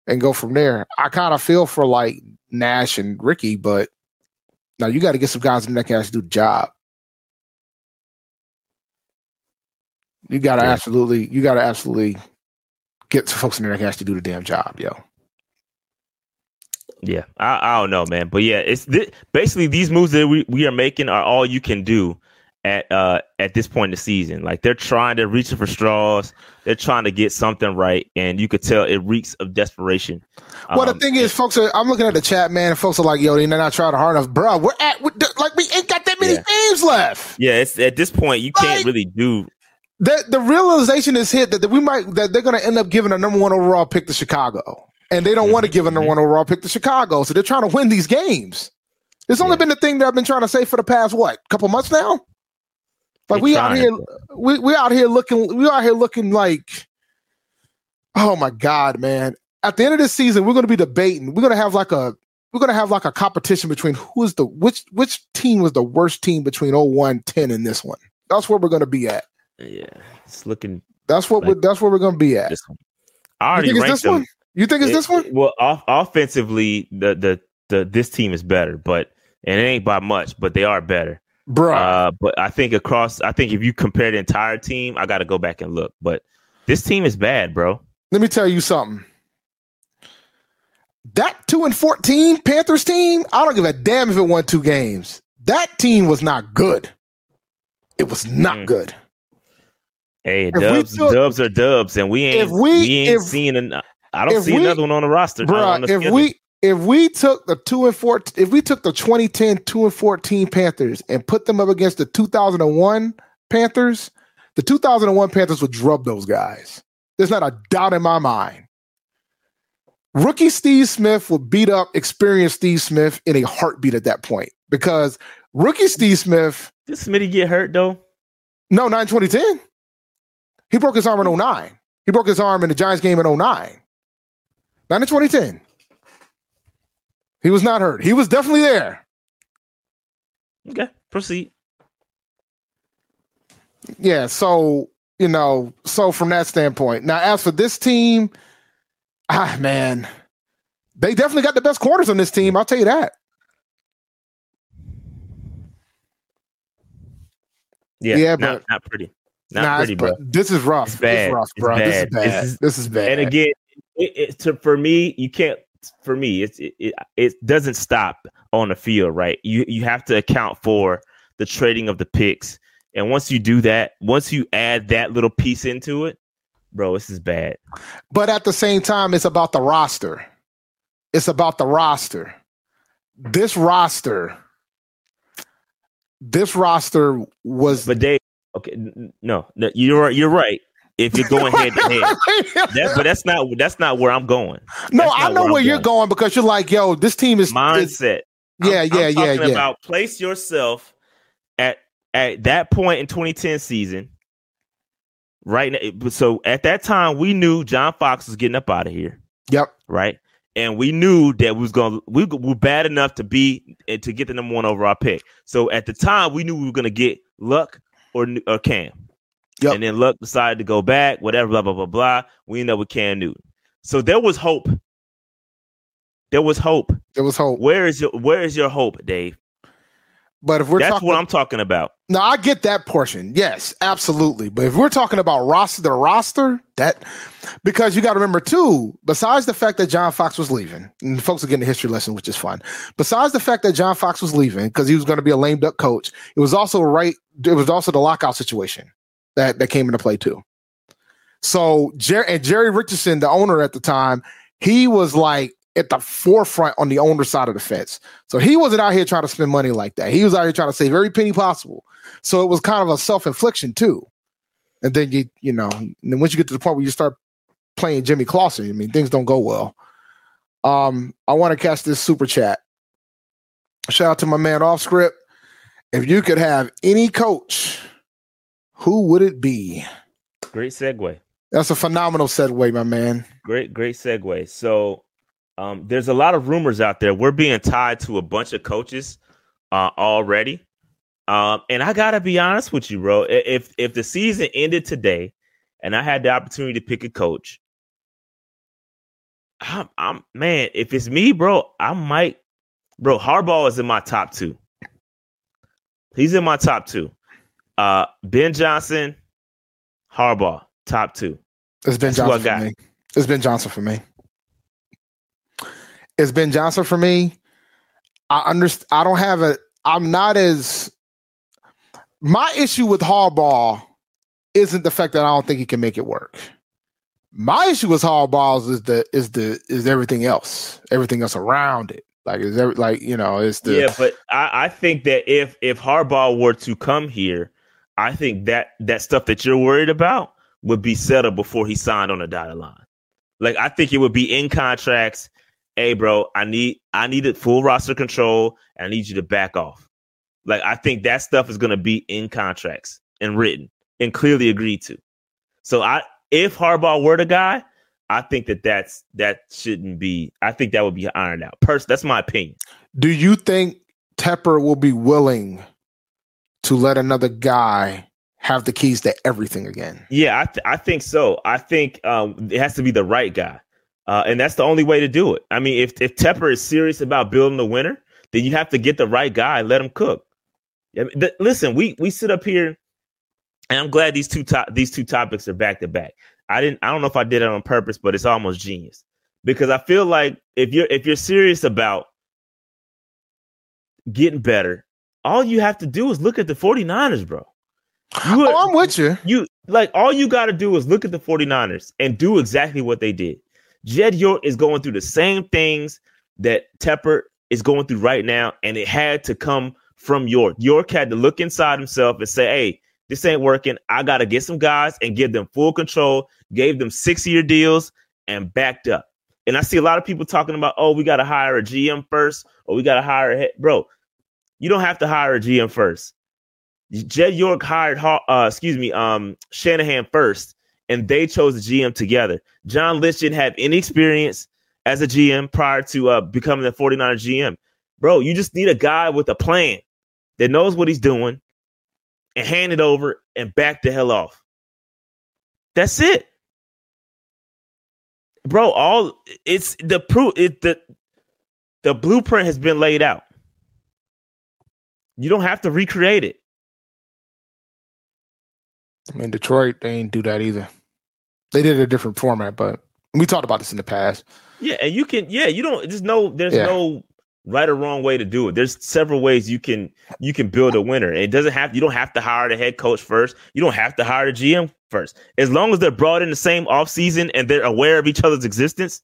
and go from there. I kind of feel for like Nash and Ricky, but now you got to get some guys in that can actually do the job. You got to yeah. absolutely, you got to absolutely get some folks in there that can actually do the damn job, yo. Yeah, I, I don't know, man, but yeah, it's th- basically these moves that we, we are making are all you can do at uh at this point in the season. Like they're trying to reach for straws, they're trying to get something right, and you could tell it reeks of desperation. Well, um, the thing is, folks are. I'm looking at the chat, man, and folks are like, "Yo, they're not trying hard enough, bro. We're at we're, like we ain't got that many yeah. games left." Yeah, it's at this point you like, can't really do. The the realization is hit that, that we might that they're going to end up giving a number one overall pick to Chicago and they don't want to give a number one overall pick to Chicago. So they're trying to win these games. It's only yeah. been the thing that I've been trying to say for the past what couple months now. Like we out here, we we out here looking, we out here looking like, oh my god, man! At the end of this season, we're going to be debating. We're going to have like a, we're going to have like a competition between who is the which which team was the worst team between 01, 10 and this one. That's where we're going to be at. Yeah, it's looking. That's what like, we're, that's where we're going to be at. This one. I already ranked them. One? You think it's it, this one? Well, off, offensively, the the the this team is better, but and it ain't by much, but they are better, bro. Uh, but I think across, I think if you compare the entire team, I got to go back and look. But this team is bad, bro. Let me tell you something. That two and fourteen Panthers team, I don't give a damn if it won two games. That team was not good. It was not mm. good. Hey, dubs, took, dubs are dubs, and we ain't if we, we ain't if, seen an, I don't see another one on the roster. Bro, if schedule. we if we took the two and four, if we took the 2010 two and 14 Panthers and put them up against the 2001 Panthers, the 2001 Panthers would drub those guys. There's not a doubt in my mind. Rookie Steve Smith would beat up experienced Steve Smith in a heartbeat at that point because rookie Steve Smith. Did Smitty get hurt though? No, 9 2010. He broke his arm in hmm. 09. He broke his arm in the Giants game in 09. Not in 2010. He was not hurt. He was definitely there. Okay, proceed. Yeah, so you know, so from that standpoint. Now, as for this team, ah man, they definitely got the best corners on this team. I'll tell you that. Yeah, Yeah, not, but- not pretty. Not Nah, pretty, it's- bro. This is rough. It's This bad. is rough, It's bro. This is bad. bad. This is- This is bad. And again, it, it, to, for me, you can't. For me, it's it, it it doesn't stop on the field, right? You you have to account for the trading of the picks, and once you do that, once you add that little piece into it, bro, this is bad. But at the same time, it's about the roster. It's about the roster. This roster, this roster was. But they okay, no, no you're you're right. If you're going head to head, that, but that's not that's not where I'm going. no, I know where where you're going because you're like, yo, this team is. is- Mindset. yeah, I'm- yeah, I'm yeah, talking yeah. About place yourself at at that point in 2010 season. Right now, so at that time, we knew John Fox was getting up out of here. Yep. Right, and we knew that we was going. to We were bad enough to be eh, to get the number one overall pick. So at the time, we knew we were going to get Luck or or Cam. Yep. And then Luck decided to go back. Whatever. Blah blah blah blah. We ended up with Cam Newton. So there was hope. There was hope. There was hope. Where is your Where is your hope, Dave? But if we're That's talking, what I'm talking about. no, I get that portion. Yes, absolutely. But if we're talking about roster the roster, that because you got to remember too. Besides the fact that John Fox was leaving, and folks are getting a history lesson, which is fun. Besides the fact that John Fox was leaving because he was going to be a lame duck coach, it was also right. It was also the lockout situation that that came into play too. So Jerry and Jerry Richardson, the owner at the time, he was like at the forefront on the owner side of the fence. So he wasn't out here trying to spend money like that. He was out here trying to save every penny possible. So it was kind of a self-infliction too. And then you, you know, and then once you get to the point where you start playing Jimmy Clausen, I mean, things don't go well. Um, I want to catch this super chat. Shout out to my man off script. If you could have any coach, who would it be? Great segue. That's a phenomenal segue, my man. Great, great segue. So, um, there's a lot of rumors out there. We're being tied to a bunch of coaches uh, already. Um, and I gotta be honest with you, bro. If if the season ended today, and I had the opportunity to pick a coach, I'm, I'm man. If it's me, bro, I might, bro. Harbaugh is in my top two. He's in my top two. Uh, Ben Johnson, Harbaugh, top two. It's Ben That's Johnson for me. It's Ben Johnson for me. It's Ben Johnson for me. I understand. I don't have a. I'm not as. My issue with Harbaugh isn't the fact that I don't think he can make it work. My issue with Harbaugh is the is the is everything else, everything else around it. Like is every like you know it's the yeah, but I, I think that if if Harbaugh were to come here, I think that that stuff that you're worried about would be settled before he signed on the dotted line. Like I think it would be in contracts. Hey, bro, I need I needed full roster control. And I need you to back off. Like I think that stuff is going to be in contracts and written and clearly agreed to. So I if Harbaugh were the guy, I think that that's that shouldn't be. I think that would be ironed out. Person, that's my opinion. Do you think Tepper will be willing to let another guy have the keys to everything again? Yeah, I, th- I think so. I think um, it has to be the right guy, uh, and that's the only way to do it. I mean, if if Tepper is serious about building a winner, then you have to get the right guy and let him cook. I mean, th- listen, we we sit up here, and I'm glad these two to- these two topics are back to back. I didn't. I don't know if I did it on purpose, but it's almost genius because I feel like if you're if you're serious about getting better, all you have to do is look at the 49ers, bro. You Oh, I'm with you. you like all you got to do is look at the 49ers and do exactly what they did. Jed York is going through the same things that Tepper is going through right now, and it had to come from York. York had to look inside himself and say, "Hey, this ain't working. I got to get some guys and give them full control." Gave them six-year deals and backed up. And I see a lot of people talking about, "Oh, we got to hire a GM first, or we got to hire a head." Bro, you don't have to hire a GM first. Jed York hired, uh, excuse me, um, Shanahan first, and they chose the GM together. John Lynch didn't have any experience as a GM prior to uh, becoming the 49er GM. Bro, you just need a guy with a plan that knows what he's doing and hand it over and back the hell off. That's it. Bro, all it's the proof it the the blueprint has been laid out. You don't have to recreate it. I mean, Detroit, they ain't do that either. They did a different format, but we talked about this in the past. Yeah, and you can yeah, you don't there's no there's Yeah. no right or wrong way to do it. There's several ways you can you can build a winner. It doesn't have you don't have to hire the head coach first. You don't have to hire the GM first. As long as they're brought in the same offseason and they're aware of each other's existence,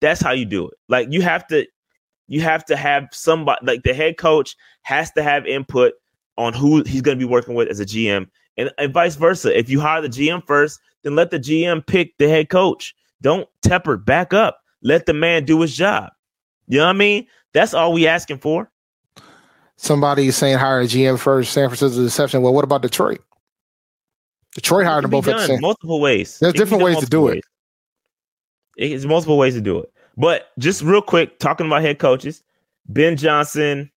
that's how you do it. Like you have to you have to have somebody like the head coach has to have input on who he's going to be working with as a GM and, and vice versa. If you hire the GM first, then let the GM pick the head coach. Don't Tepper, back up. Let the man do his job. You know what I mean? That's all we asking for. Somebody is saying hire a GM first. San Francisco deception. Well, what about Detroit? Detroit hired them both at the same. multiple ways. There's It different ways to do multiple it. ways. It's multiple ways to do it. But just real quick, talking about head coaches, Ben Johnson,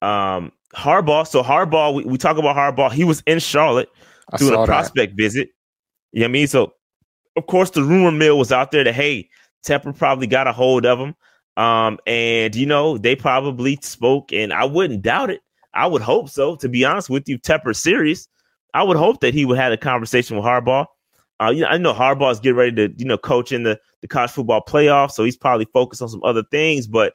um, Harbaugh. So Harbaugh, we, we talk about Harbaugh. He was in Charlotte I doing a that. prospect visit. You know what I mean? So of course the rumor mill was out there that hey, Tepper probably got a hold of him. Um, and you know, they probably spoke, and I wouldn't doubt it. I would hope so, to be honest with you. Tepper serious. I would hope that he would have a conversation with Harbaugh. Uh, you know, I know Harbaugh's getting ready to, you know, coach in the, the college football playoff, so he's probably focused on some other things. But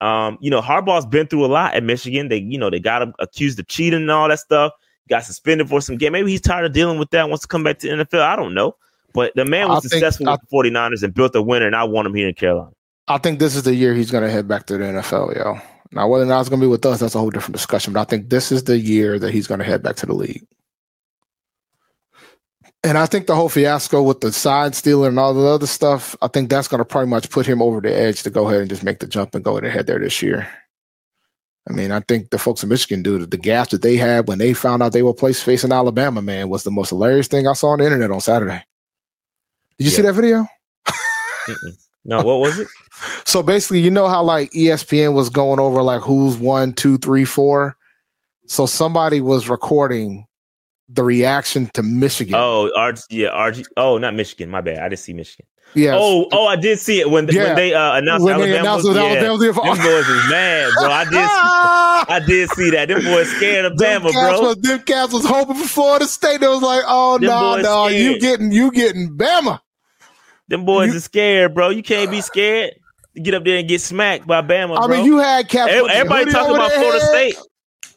um, you know, Harbaugh's been through a lot at Michigan. They, you know, they got him accused of cheating and all that stuff. Got suspended for some game. Maybe he's tired of dealing with that. Wants to come back to the NFL. I don't know. But the man was I think- successful with the 49ers and built a winner, and I want him here in Carolina. I think this is the year he's going to head back to the NFL, yo. Now, whether or not it's going to be with us, that's a whole different discussion. But I think this is the year that he's going to head back to the league. And I think the whole fiasco with the side stealing and all the other stuff, I think that's going to pretty much put him over the edge to go ahead and just make the jump and go ahead there this year. I mean, I think the folks in Michigan do the, gas that they had when they found out they were placed facing Alabama, man, was the most hilarious thing I saw on the internet on Saturday. Did you see that video? No, what was it? So basically, you know how like ESPN was going over like who's one, two, three, four. So somebody was recording the reaction to Michigan. Oh, RG, yeah, RG. Oh, not Michigan. My bad. I didn't see Michigan. yeah. Oh, oh, I did see it when, Yeah. when they uh, announced when they Alabama. announced was, that yeah, Alabama them boys was mad, bro. I did, Ah! I did see that. Them boys scared of Bama, bro. was, them cats was hoping for Florida State. They was like, oh Them no, no, you getting you getting Bama. Them boys You- are scared, bro. You can't be scared. Get up there and get smacked by Bama, I bro. mean, you had cats. Every- Everybody talking about Florida head. State.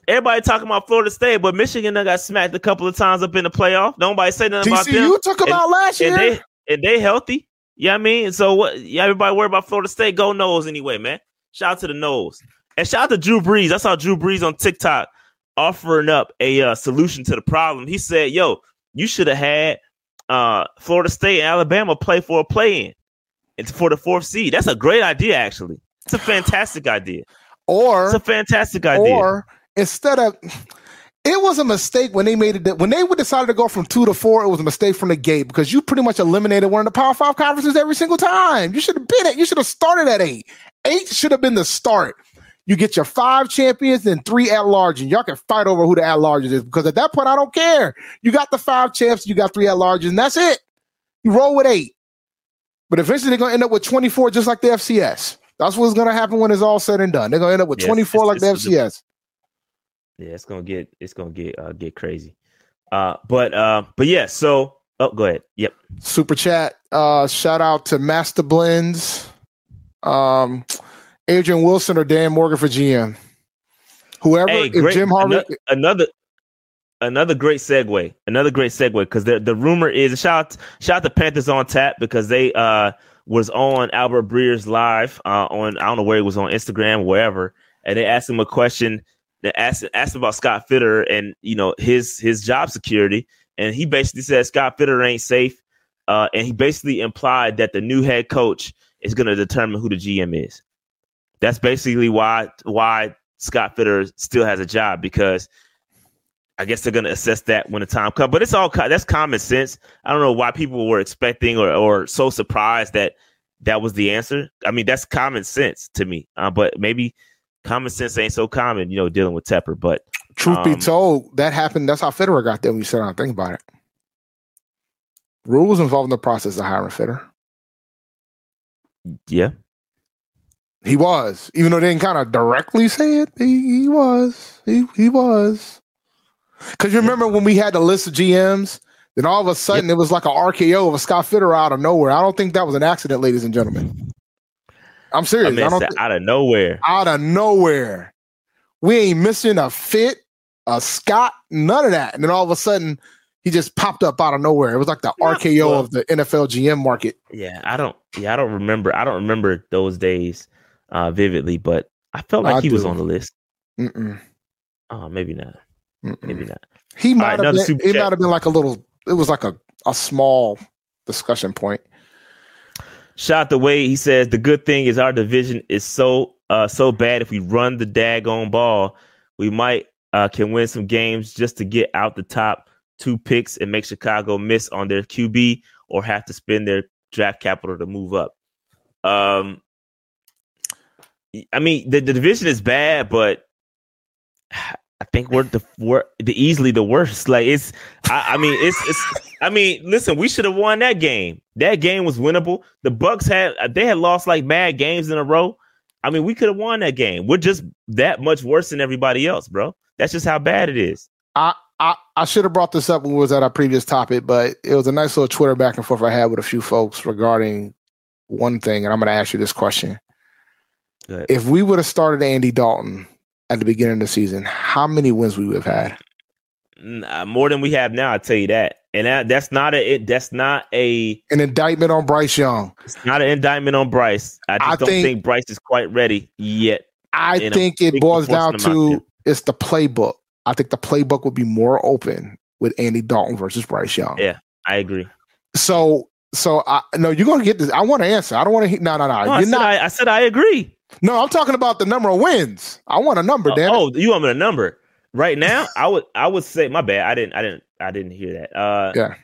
Everybody talking about Florida State, but Michigan done got smacked a couple of times up in the playoff. Nobody say nothing about them. TCU took about And- last year. and they and they healthy. Yeah, I mean, so what? Yeah, everybody worry about Florida State. Go Noles anyway, man. Shout out to the Noles and shout out to Drew Brees. I saw Drew Brees on TikTok offering up a uh, solution to the problem. He said, "Yo, you should have had uh, Florida State and Alabama play for a play-in and for the fourth seed. That's a great idea, actually. It's a fantastic idea. or It's a fantastic idea. Or instead of it was a mistake when they made it when they would decided to go from two to four, it was a mistake from the gate because you pretty much eliminated one of the power five conferences every single time. You should have been at you should have started at eight. Eight should have been the start. You get your five champions and three at large, and y'all can fight over who the at large is because at that point I don't care. You got the five champs, you got three at large, and that's it. You roll with eight. But eventually they're gonna end up with 24 just like the FCS. That's what's gonna happen when it's all said and done. They're gonna end up with Yes, 24 like it's- the FCS. Yeah, it's gonna get it's gonna get uh, get crazy. Uh, but uh, but yeah. So oh, go ahead. Yep. super chat. Uh, shout out to Master Blends, um, Adrian Wilson or Dan Morgan for GM. Whoever, Hey, if great. Jim Harvey, ano- Another, another great segue. Another great segue because the the rumor is shout out, shout out to Panthers on tap because they uh was on Albert Breer's live uh on I don't know where it was on Instagram wherever and they asked him a question. Asked asked about Scott Fitterer and you know his his job security and he basically said Scott Fitterer ain't safe. Uh, and he basically implied that the new head coach is going to determine who the GM is. That's basically why why Scott Fitterer still has a job because I guess they're going to assess that when the time comes. But it's all that's common sense. I don't know why people were expecting or, or so surprised that that was the answer. I mean, that's common sense to me. Uh, but maybe common sense ain't so common, you know, dealing with Tepper. But truth be um, told, that happened. That's how Fitterer got there when you sit down and think about it. Rules involved in the process of hiring Fitterer. Yeah. He was, even though they didn't kind of directly say it. He, he was. He he was. Because you remember when we had the list of GMs, then all of a sudden it was like an RKO of a Scott Fitterer out of nowhere. I don't think that was an accident, ladies and gentlemen. I'm serious. I mean, I thi- out of nowhere. out of nowhere. We ain't missing a fit, a Scott, none of that. And then all of a sudden, he just popped up out of nowhere. It was like the Yeah, RKO well- of the NFL GM market. Yeah, I don't. Yeah, I don't remember. I don't remember those days uh, vividly, but I felt like I he was on the list. Mm-mm, Oh, maybe not. mm-mm. Maybe not. He right, might have been. It might have been like a little. It was like a a small discussion point. Shout out to Wade. He says the good thing is our division is so uh so bad. If we run the daggone ball, we might uh can win some games just to get out the top two picks and make Chicago miss on their QB or have to spend their draft capital to move up. Um, I mean the, the division is bad, but I think we're the we're the easily the worst. Like it's, I, I mean, it's it's. I mean, listen, we should have won that game. That game was winnable. The Bucks had they had lost like mad games in a row. I mean, we could have won that game. We're just that much worse than everybody else, bro. That's just how bad it is. I, I, I should have brought this up when we was at our previous topic, but it was a nice little Twitter back and forth I had with a few folks regarding one thing, and I'm going to ask you this question: If we would have started Andy Dalton at the beginning of the season, how many wins we would have had? Nah, uh, more than we have now, I tell you that. And that, that's not a it, that's not a An indictment on Bryce Young. it's not an indictment on Bryce. I just I don't think- think, Bryce is quite ready yet. I think it boils down proportion of my to it's the playbook. I think the playbook would be more open with Andy Dalton versus Bryce Young. Yeah. I agree. So, so I no, you're gonna get this. I want to answer. I don't want to. No, no, no. No, you're said not. I, I said I agree. No, I'm talking about the number of wins. I want a number, Dan. Oh, you want me a number right now? I would I would say my bad. I didn't I didn't I didn't hear that. Uh, Yeah.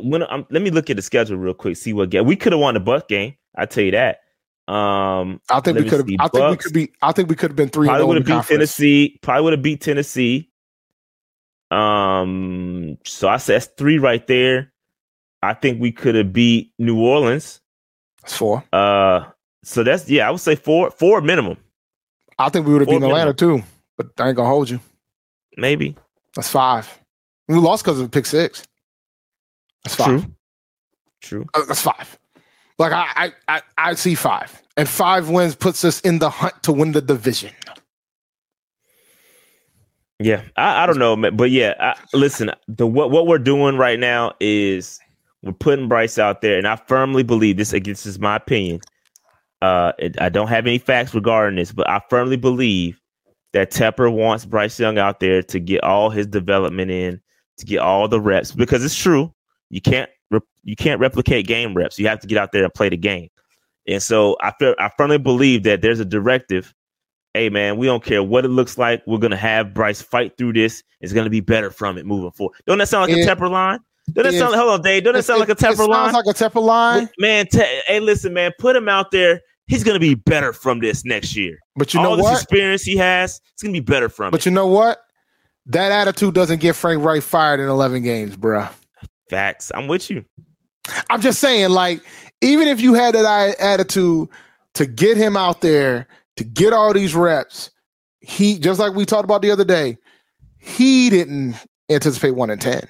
When um, let me look at the schedule real quick. See what game we could have won the Buck game. I tell you that. Um, I think we could have. I think we Bucks could be. I think we could have been three. probably would would have beat Tennessee. Probably would have beat Tennessee. Um, so I said that's three right there. I think we could have beat New Orleans. That's four. Uh, so that's yeah. I would say four, four minimum, I think we would have beaten Atlanta too, but I ain't gonna hold you. maybe. That's five. We lost because of the pick six. That's five. True. True. Uh, that's five. Like I, I, I, I see five, and five wins puts us in the hunt to win the division. Yeah, I, I don't know, man, but yeah, I, listen. The what what we're doing right now is we're putting Bryce out there, and I firmly believe this. Again, this is my opinion. Uh, it, I don't have any facts regarding this, but I firmly believe that Tepper wants Bryce Young out there to get all his development in, to get all the reps, because it's true. You can't rep- you can't replicate game reps. You have to get out there and play the game. And so I feel I firmly believe that there's a directive hey man, we don't care what it looks like. We're gonna have Bryce fight through this. It's gonna be better from it moving forward. Don't that sound like It- a Tepper line? Don't that sound? Hold on, Dave. Don't that sound like a Tepper it sounds like a Tepper line, man, te- hey, listen, man, put him out there. He's gonna be better from this next year. but you All know this what? experience he has, it's gonna be better from But it. you know what? That attitude doesn't get Frank Reich fired in 11 games, bruh. Facts. I'm with you. I'm just saying, like, even if you had that attitude to get him out there to get all these reps, he just like we talked about the other day, he didn't anticipate one in ten.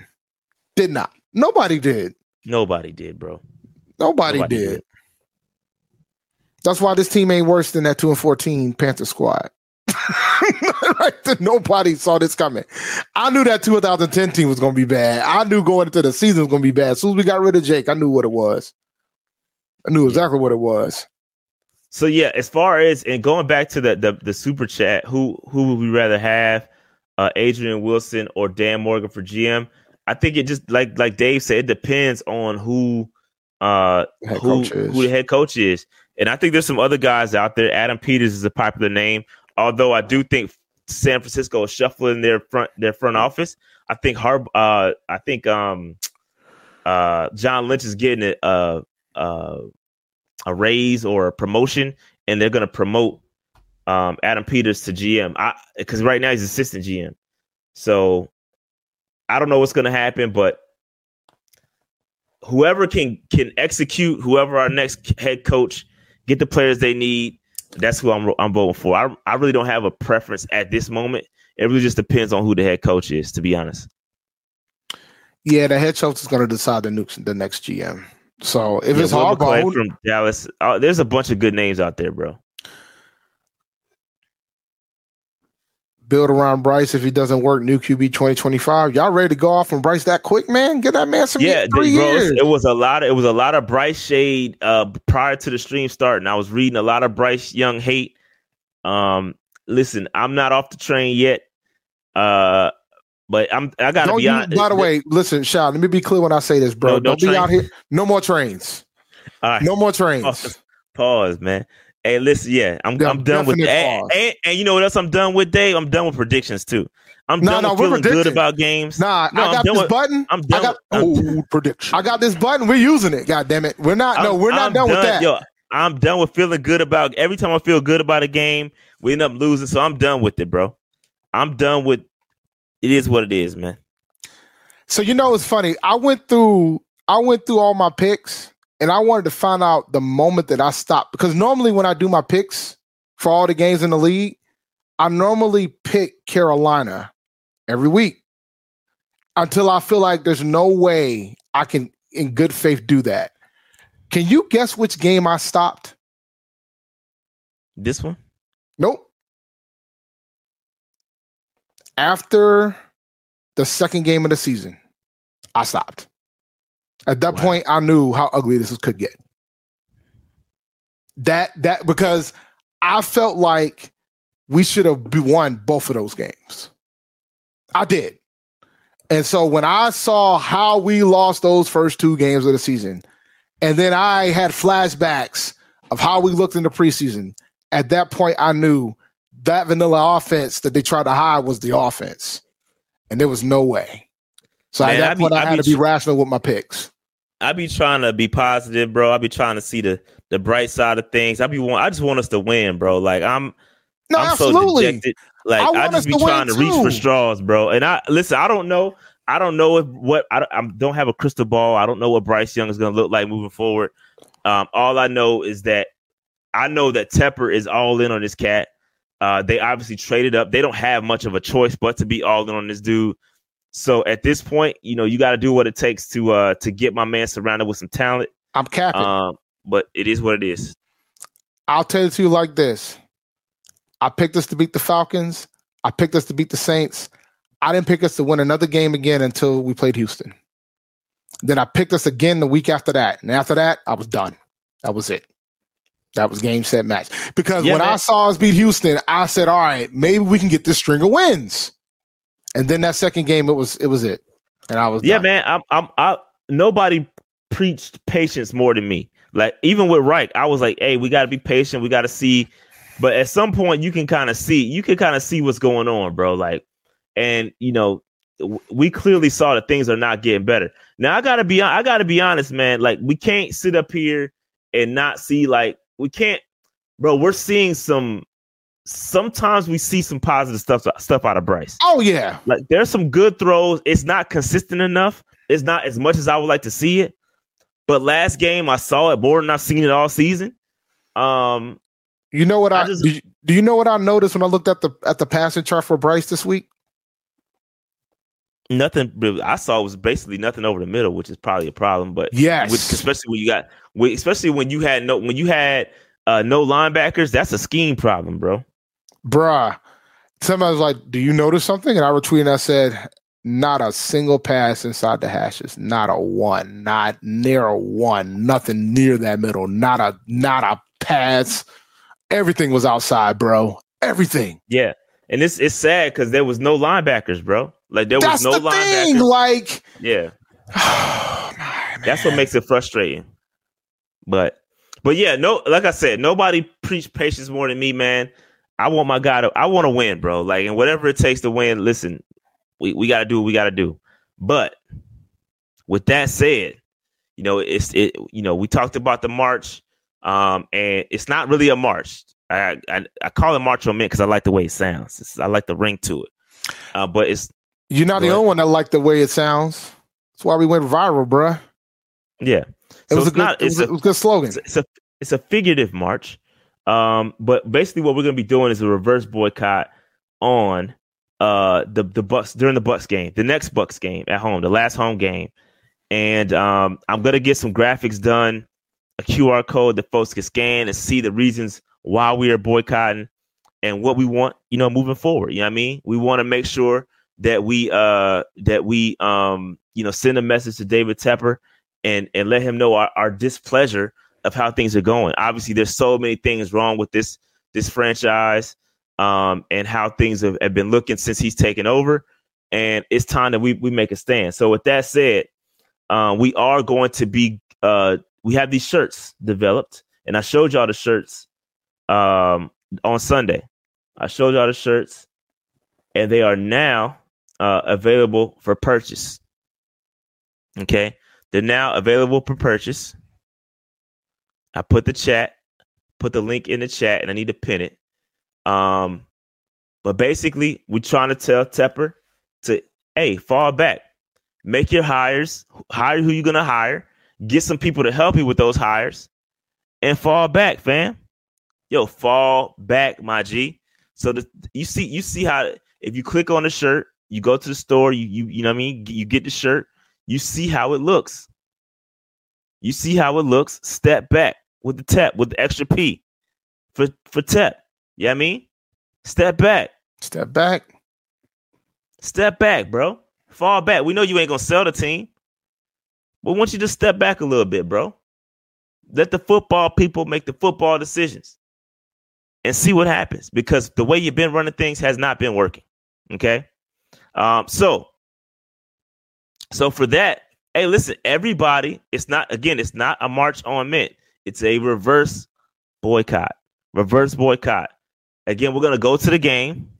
Did not. Nobody did. Nobody did, bro. Nobody, Nobody did. did. That's why this team ain't worse than that two and fourteen Panther squad. right? Nobody saw this coming. I knew that 2010 team was going to be bad. I knew going into the season was going to be bad. As soon as we got rid of Jake, I knew what it was. I knew exactly what it was. So yeah, as far as and going back to the the, the super chat, who who would we rather have, uh, Adrian Wilson or Dan Morgan for GM? I think it just like like Dave said, it depends on who uh who who the head coach is, and I think there's some other guys out there. Adam Peters is a popular name, although I do think San Francisco is shuffling their front their front office. I think Harb uh I think um uh John Lynch is getting a uh a raise or a promotion, and they're going to promote um, Adam Peters to GM. Because right now he's assistant GM, so I don't know what's going to happen, but whoever can can execute, whoever our next head coach get the players they need. That's who I'm I'm voting for. I I really don't have a preference at this moment. It really just depends on who the head coach is, to be honest. Yeah, the head coach is going to decide the next the next GM. So if Yeah, it's Harbaugh, from Dallas, uh, there's a bunch of good names out there, bro. Build around Bryce. If he doesn't work, new QB twenty twenty five. Y'all ready to go off on Bryce that quick, man? Get that man some yeah, three bro, years. it was a lot of it was a lot of Bryce shade uh prior to the stream starting. I was reading a lot of Bryce Young hate. Um, listen, I'm not off the train yet. Uh, but I'm I gotta Don't be honest. by the way, listen, Sean. Let me be clear when I say this, bro. No, no don't be out here. No more trains. All right. No more trains. Pause, pause, man. Hey, listen, yeah, I'm I'm done with definite and, and, you know what else I'm done with, Dave? I'm done with predictions too. I'm No, done no, with feeling good about games. Nah, No, I I'm got this with- button. I'm I done got with- oh prediction. I got this button. We're using it. God damn it. We're not. no, I'm- we're not I'm done, with that. Yo, I'm done with feeling good about every time I feel good about a game, we end up losing. So I'm done with it, bro. I'm done with it is what it is, man. So you know it's funny. I went through I went through all my picks and I wanted to find out the moment that I stopped because normally when I do my picks for all the games in the league, I normally pick Carolina every week until I feel like there's no way I can in good faith do that. Can you guess which game I stopped? This one? Nope. After the second game of the season, I stopped. At that Wow. point, I knew how ugly this could get. That that because I felt like we should have won both of those games. I did. And so when I saw how we lost those first two games of the season, and then I had flashbacks of how we looked in the preseason, at that point I knew that vanilla offense that they tried to hide was the offense. And there was no way. So Man, at that I be- point I, I had to be tr- rational with my picks. I be trying to be positive, bro. I be trying to see the the bright side of things. I be want I just want us to win, bro. Like I'm No, I'm absolutely. so dejected. Like I I, just be to trying to reach for straws, bro. And I listen. I don't know. I don't know if what I don't, I don't have a crystal ball. I don't know what Bryce Young is going to look like moving forward. Um, all I know is that I know that Tepper is all in on this cat. Uh, they obviously traded up. They don't have much of a choice but to be all in on this dude. So at this point, you know, you got to do what it takes to uh to get my man surrounded with some talent. I'm capping. Um, but it is what it is. I'll tell it to you like this. I picked us to beat the Falcons. I picked us to beat the Saints. I didn't pick us to win another game again until we played Houston. Then I picked us again the week after that. And after that, I was done. That was it. That was game set match. Because Yeah, when I saw us beat Houston, I said, all right, maybe we can get this string of wins. And then that second game, it was it was it. And I was Yeah, done. man. I'm I'm I nobody preached patience more than me. Like even with Reich, I was like, hey, we gotta be patient, we gotta see. But at some point you can kind of see, you can kind of see what's going on, bro. Like, and you know, we clearly saw that things are not getting better. Now I gotta be I gotta be honest, man. Like we can't sit up here and not see like we can't, bro. We're seeing some sometimes we see some positive stuff stuff out of Bryce. Oh yeah. Like there's some good throws. It's not consistent enough. It's not as much as I would like to see it. But last game I saw it more than I've seen it all season. Um, You know what I, I just- do, you, do you know what I noticed when I looked at the at the passing chart for Bryce this week? nothing I saw was basically nothing over the middle, which is probably a problem. But Yes. with, especially when you got, especially when you had no, when you had uh, no linebackers, that's a scheme problem, bro. Bruh. Somebody was like, "Do you notice something?" And I retweeted. and I said, "Not a single pass inside the hashes. Not a one. Not near a one. Nothing near that middle. Not a not a pass. Everything was outside, bro. Everything. Yeah, and it's it's sad because there was no linebackers, bro. Like there was no the linebackers. thing. Like, yeah. oh, my That's what makes it frustrating. But but yeah, no, like I said, nobody preached patience more than me, man. I want my guy to I want to win, bro. Like and whatever it takes to win, listen, we, we gotta do what we gotta do. But with that said, you know, it's it you know, we talked about the march, um, and it's not really a march. I I, I call it march on men because I like the way it sounds. It's, I like the ring to it. Uh, but it's You're not the ahead. only one that like the way it sounds. That's why we went viral, bruh. Yeah. It So was a good, not it was, a, a, it was a good slogan. it's, it's a it's a figurative march. Um, but basically what we're gonna be doing is a reverse boycott on uh the the Bucks during the Bucks game, the next Bucks game at home, the last home game. And um I'm gonna get some graphics done, a QR code that folks can scan and see the reasons why we are boycotting and what we want, you know, moving forward. You know what I mean? We want to make sure that we uh that we um you know send a message to David Tepper and and let him know our, our displeasure of how things are going. Obviously, there's so many things wrong with this this franchise um and how things have, have been looking since he's taken over. And it's time that we we make a stand. So with that said, um, we are going to be uh we have these shirts developed, and I showed y'all the shirts um on Sunday. I showed y'all the shirts, and they are now uh, available for purchase. Okay, they're now available for purchase. I put the chat, put the link in the chat, and I need to pin it. Um, but basically, we're trying to tell Tepper to hey, fall back, make your hires, hire who you're gonna hire, get some people to help you with those hires, and fall back, fam. Yo, fall back, my G. So the, you see, you see how if you click on the shirt, you go to the store, you you you know what I mean, you get the shirt, you see how it looks. You see how it looks. Step back with the tap with the extra P for for tap. You know what I mean? Step back. Step back. Step back, bro. Fall back. We know you ain't gonna sell the team. But once you just step back a little bit, bro. Let the football people make the football decisions and see what happens because the way you've been running things has not been working. Okay. Um, so so for that, hey, listen, everybody, it's not again, it's not a march on mint, it's a reverse boycott. Reverse boycott. Again, we're gonna go to the game.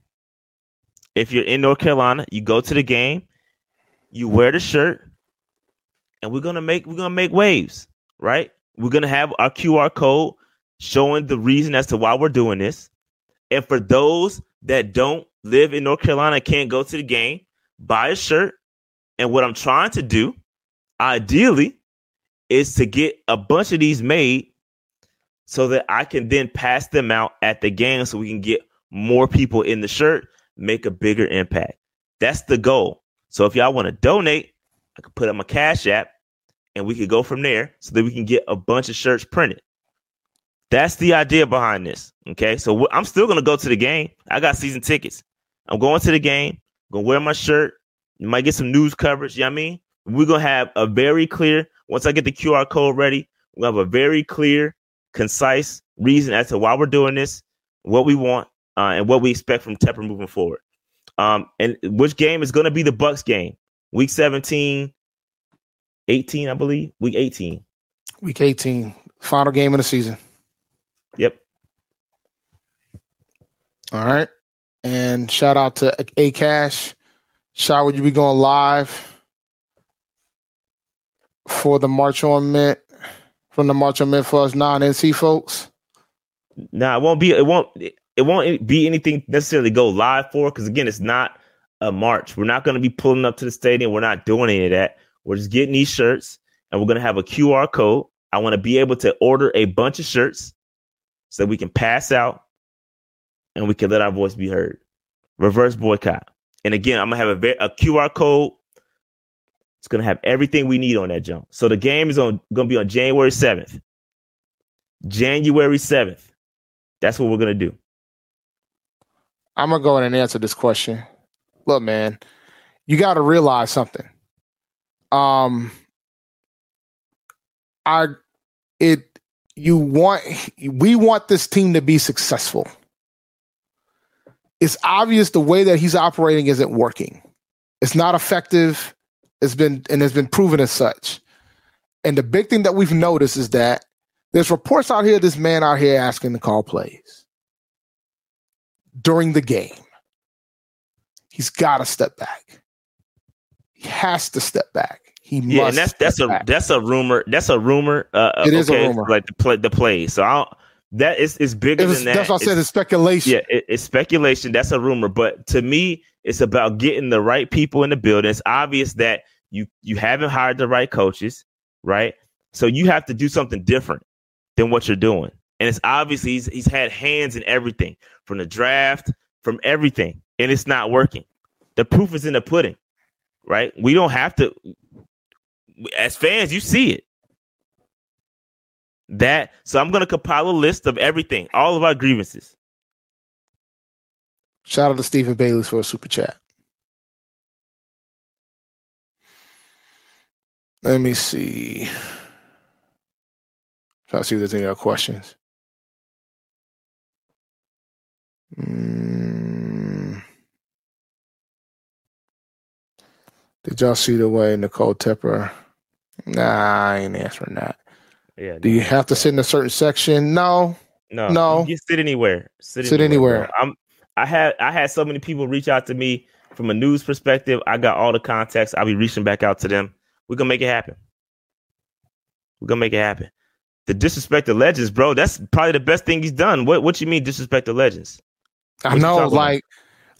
If you're in North Carolina, you go to the game, you wear the shirt, and we're gonna make we're gonna make waves, right? We're gonna have our QR code showing the reason as to why we're doing this. And for those that don't live in North Carolina, can't go to the game, buy a shirt. And what I'm trying to do, ideally, is to get a bunch of these made so that I can then pass them out at the game so we can get more people in the shirt, make a bigger impact. That's the goal. So if y'all want to donate, I could put up my cash app and we could go from there so that we can get a bunch of shirts printed. That's the idea behind this. Okay. So wh- I'm still going to go to the game. I got season tickets. I'm going to the game, going to wear my shirt. You might get some news coverage. You know what I mean? We're going to have a very clear, once I get the QR code ready, we'll have a very clear, concise reason as to why we're doing this, what we want, uh, and what we expect from Tepper moving forward. Um, and which game is going to be the Bucs game? Week 17, 18, I believe. Week 18. Week 18, final game of the season. Yep. All right. And shout out to A Cash. Shout, would you be going live for the March on Mint from the March on Mint for us non NC folks? Now it won't be. It won't. It won't be anything necessarily go live for because again, it's not a march. We're not going to be pulling up to the stadium. We're not doing any of that. We're just getting these shirts, and we're going to have a QR code. I want to be able to order a bunch of shirts so that we can pass out, and we can let our voice be heard. Reverse boycott. And again, I'm gonna have a, a QR code. It's gonna have everything we need on that jump. So the game is on gonna be on January 7th. January 7th. That's what we're gonna do. I'm gonna go in and answer this question. Look, man, you got to realize something. Um, I, it, you want, we want this team to be successful. It's obvious the way that he's operating isn't working. It's not effective. It's been and it's been proven as such. And the big thing that we've noticed is that there's reports out here. This man out here asking to call plays during the game. He's got to step back. He has to step back. He Yeah, must. and that's that's a back. that's a rumor. That's a rumor. Uh, It is a rumor. Like the play, the play. So I don't, that is is bigger It was- than that. that's what I said. It's- It's speculation. Yeah, it, it's speculation. That's a rumor. But to me, it's about getting the right people in the building. It's obvious that you you haven't hired the right coaches, right? So you have to do something different than what you're doing. And it's obviously he's, he's had hands in everything from the draft, from everything, and it's not working. The proof is in the pudding, right? We don't have to, as fans, you see it. That so I'm gonna compile a list of everything, all of our grievances. Shout out to Stephen Bailey for a super chat. Let me see. Try to see if there's any other questions. Mm. Did y'all see the way Nicole Tepper? Nah, I ain't answering that. Yeah. Do you have to sit in a certain section? No. No, No. You can sit anywhere. Sit, Sit anywhere. bro. I'm. I had I had so many people reach out to me from a news perspective. I got all the contacts. I'll be reaching back out to them. We're gonna make it happen. We're gonna make it happen. The disrespect the legends, bro. That's probably the best thing he's done. What What you mean disrespect the legends? I What you know, talking about? like,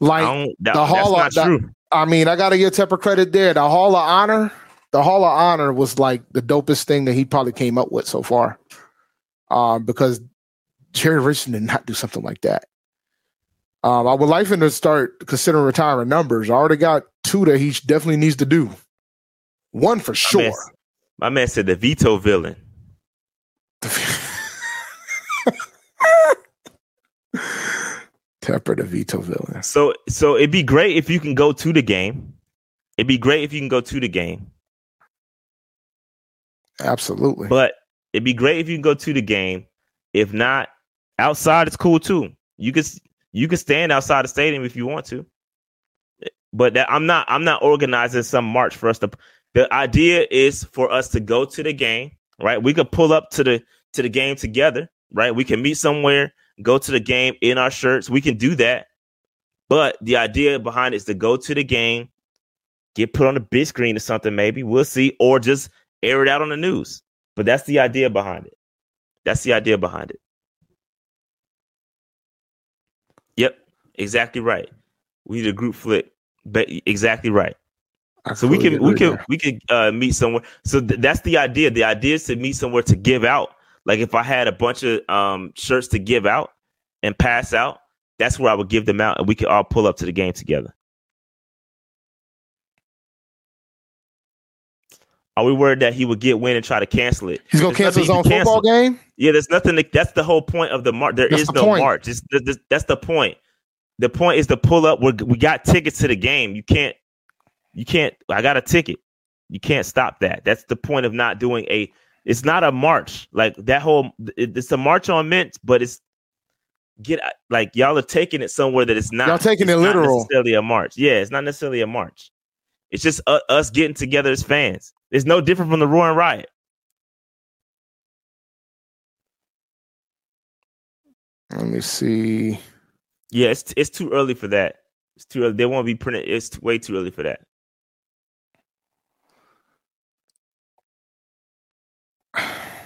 like that, the Hall that's of- not the- true. I mean, I gotta give Tepper credit there. The Hall of Honor, the Hall of Honor was like the dopest thing that he probably came up with so far. Um, because Jerry Richardson did not do something like that. Um, I would like him to start considering retiring numbers. I already got two that he definitely needs to do. One for My sure. man, my man said the veto villain. Tepper, the veto villain. So so it'd be great if you can go to the game. It'd be great if you can go to the game. Absolutely. But it'd be great if you can go to the game. If not, outside it's cool too. You could you could stand outside the stadium if you want to. But that, I'm not I'm not organizing some march for us to. The idea is for us to go to the game, right? We could pull up to the to the game together, right? We can meet somewhere, go to the game in our shirts. We can do that. But the idea behind it is to go to the game, get put on the big screen or something, maybe we'll see, or just air it out on the news. But that's the idea behind it. That's the idea behind it. Yep, exactly right. We need a group flick. But exactly right. I So we can we can we can uh, meet somewhere. So th- that's the idea. The idea is to meet somewhere to give out. Like if I had a bunch of um, shirts to give out and pass out, that's where I would give them out, and we could all pull up to the game together. Are we worried that he would get win and try to cancel it? He's gonna There's cancel his own he can football game. Yeah, there's nothing. To, that's the whole point of the march. There That's is the no point. march. It's, th- th- that's the point. The point is to pull up. We're, we got tickets to the game. You can't. You can't. I got a ticket. You can't stop that. That's the point of not doing a. It's not a march like that whole. it- it's a march on mint, but it's get like y'all are taking it somewhere that it's not. Y'all taking it's it not literal. necessarily a march. Yeah, it's not necessarily a march. It's just u- us getting together as fans. It's no different from the Roaring Riot. Let me see. Yeah, it's it's too early for that. It's too early. They won't be printed. It's way too early for that.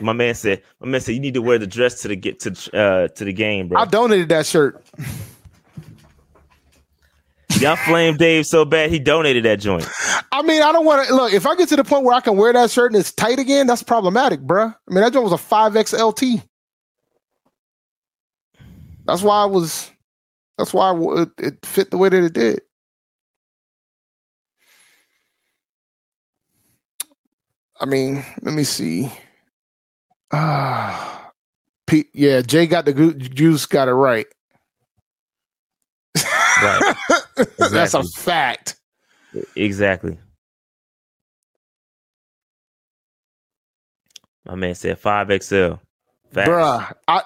My man said. My man said you need to wear the dress to the get to uh to the game, bro. I donated that shirt. Y'all flame Dave so bad he donated that joint. I mean, I don't want to look. If I get to the point where I can wear that shirt and it's tight again, that's problematic, bruh. I mean, that joint was a five XLT. That's why I was. That's why I it, it fit the way that it did. I mean, let me see. Ah, Pete. Yeah, Jay got the juice. Got it right. Right. That's a fact. Exactly. My man said five XL. Facts. Bruh, I,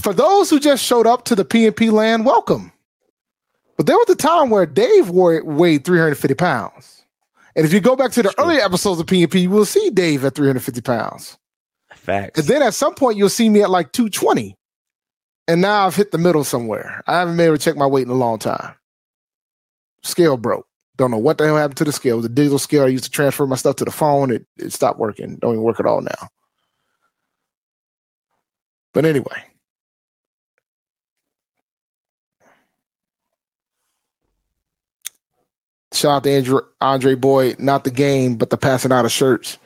for those who just showed up to the PNP land, welcome. But there was a time where Dave wore, weighed 350 pounds. And if you go back to the True. earlier episodes of PNP, you will see Dave at 350 pounds. Facts. And then at some point, you'll see me at like 220. And now I've hit the middle somewhere. I haven't been able to check my weight in a long time. Scale broke. Don't know what the hell happened to the scale. It was a digital scale. I used to transfer my stuff to the phone. It, it stopped working. Don't even work at all now. But anyway. Shout out to Andrew, Andre Boyd, not the game, but the passing out of shirts.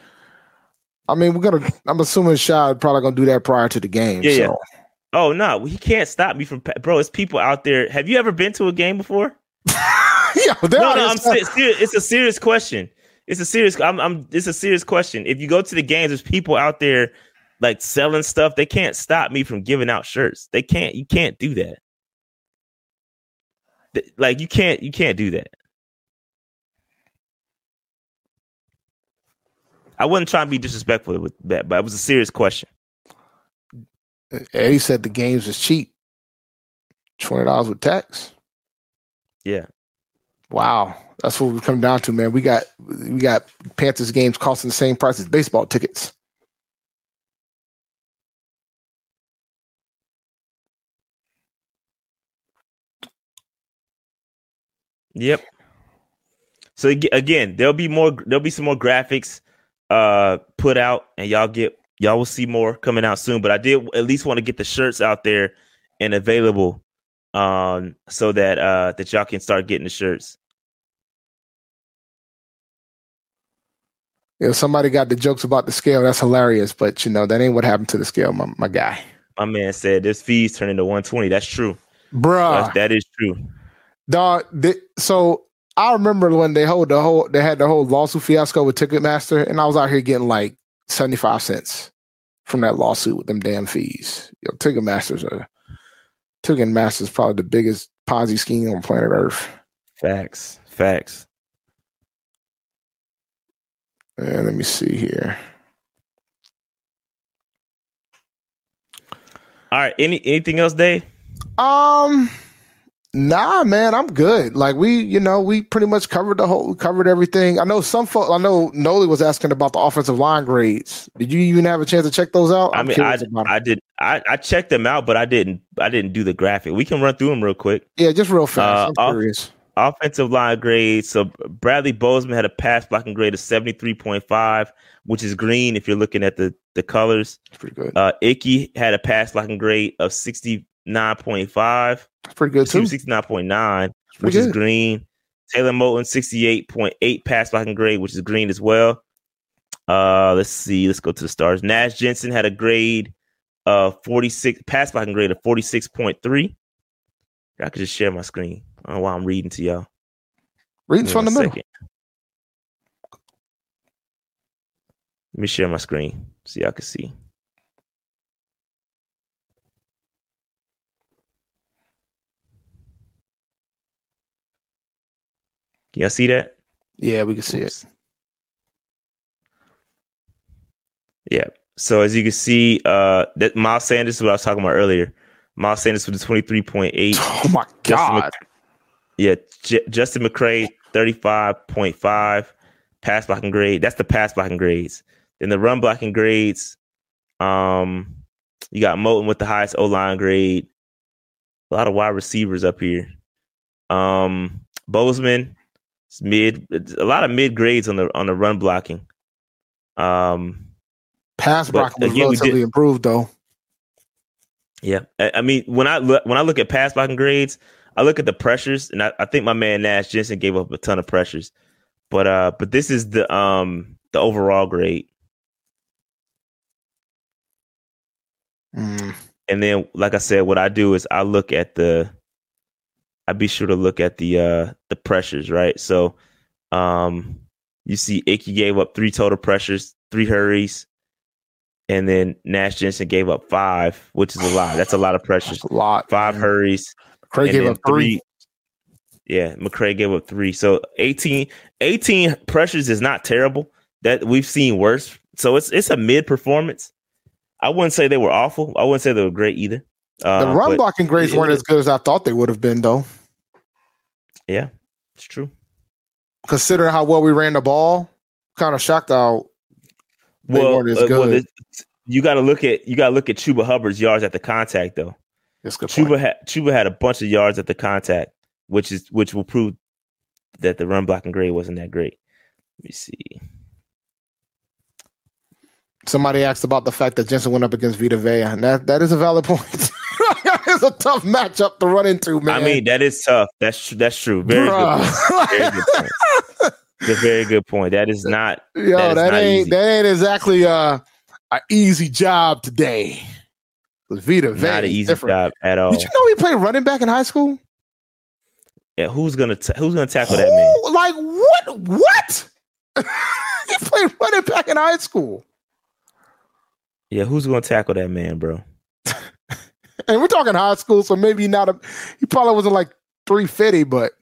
I mean, we're gonna. I'm assuming Shad probably gonna do that prior to the game. Yeah, so. yeah. Oh no, he can't stop me from bro. It's people out there. Have you ever been to a game before? yeah, no, no. I'm. It's a serious question. It's a serious. I'm, I'm. It's a serious question. If you go to the games, there's people out there like selling stuff. They can't stop me from giving out shirts. They can't. You can't do that. Like you can't. You can't do that. I wasn't trying to be disrespectful with that, but it was a serious question. Eddie said the games is cheap. Twenty dollars with tax. Yeah. Wow, that's what we come down to, man. We got we got Panthers games costing the same price as baseball tickets. Yep. So again, there'll be more. There'll be some more graphics uh put out, and y'all get y'all will see more coming out soon. But I did at least want to get the shirts out there and available, um, so that uh that y'all can start getting the shirts. Know, somebody got the jokes about the scale. That's hilarious, but you know that ain't what happened to the scale, my, my guy. My man said this fees turn into one twenty. That's true. Bruh. That's- that is true. Dog, so I remember when they hold the whole they had the whole lawsuit fiasco with Ticketmaster, and I was out here getting like seventy five cents from that lawsuit with them damn fees. Yo, Ticketmaster's a Ticketmaster's probably the biggest Ponzi scheme on planet Earth. Facts. Facts. And let me see here. All right. Any anything else, Dave? Um, Nah, man, I'm good. Like we, you know, we pretty much covered the whole, covered everything. I know some folks. I know Noli was asking about the offensive line grades. Did you even have a chance to check those out? I'm i mean, I, I did. I, I checked them out, but I didn't. I didn't do the graphic. We can run through them real quick. Yeah, just real fast. Uh, I'm curious. Offensive line grades. So Bradley Bozeman had a pass blocking grade of seventy three point five, which is green if you're looking at the the colors. Pretty good. Uh, Icky had a pass blocking grade of sixty 9.5. Pretty good too. 69.9, which good. is green. Taylor Moton, 68.8 pass blocking grade, which is green as well. Uh, let's see. Let's go to the stars. Nash Jensen had a grade of 46, pass blocking grade of 46.3. I could just share my screen uh, while I'm reading to y'all. Reading from the Second. Let me share my screen so y'all can see. Y'all see that? Yeah, we can see it. Yeah. So as you can see, uh that Miles Sanders is what I was talking about earlier. Miles Sanders with the 23.8. Oh my Justin god. Mc- yeah, J- Justin McCray, 35.5 pass blocking grade. That's the pass blocking grades. Then the run blocking grades, um, you got Moton with the highest O line grade. A lot of wide receivers up here. Um, Bozeman, mid. A lot of mid grades on the on the run blocking. Um, Pass blocking was again, we did- relatively improved though. Yeah, I, I mean, when I look when I look at pass blocking grades, I look at the pressures, and I, I think my man Nash Jensen gave up a ton of pressures, but uh, but this is the um the overall grade, Mm. and then like I said, what I do is I look at the, I be sure to look at the uh the pressures, right? So, um, you see, Icky gave up three total pressures, three hurries, and then Nash Jensen gave up five, which is a lot. That's a lot of pressures. A lot. Five man. hurries. Craig and gave up three. Yeah, McCray gave up three. So 18, 18 pressures is not terrible. That we've seen worse. So it's it's a mid performance. I wouldn't say they were awful. I wouldn't say they were great either. Uh, The run blocking grades it- weren't as good as I thought they would have been though. Yeah, it's true. Considering how well we ran the ball, kind of shocked out. Well, uh, well, you got to look at you got to look at Chuba Hubbard's yards at the contact though. That's good. Chuba had Chuba had a bunch of yards at the contact, which is which will prove that the run blocking grade wasn't that great. Let me see. Somebody asked about the fact that Jensen went up against Vita Vea, and that, that is a valid point. it's a tough matchup to run into, man. I mean, that is tough. That's tr- that's true. Very good. Bruh. point. Very good point. It's a very good point. That is not. Yo, that, that ain't easy. that ain't exactly uh an easy job today. Vita not an easy different. job at all. Did you know he played running back in high school? Yeah, who's gonna ta- who's gonna tackle that man? Like what? What? he played running back in high school, Yeah, who's gonna tackle that man, bro? and we're talking high school, so maybe not a. He probably wasn't like three fifty, but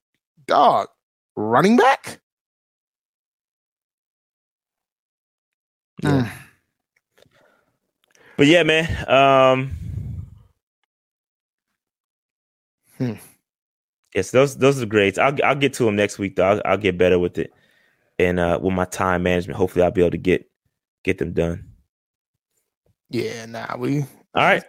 dog, running back. Yeah. But yeah, man. Um Hmm. Yes, those those are grades. I'll I'll get to them next week though. I'll, I'll get better with it, and uh with my time management, hopefully I'll be able to get get them done. Yeah, nah, we. All right.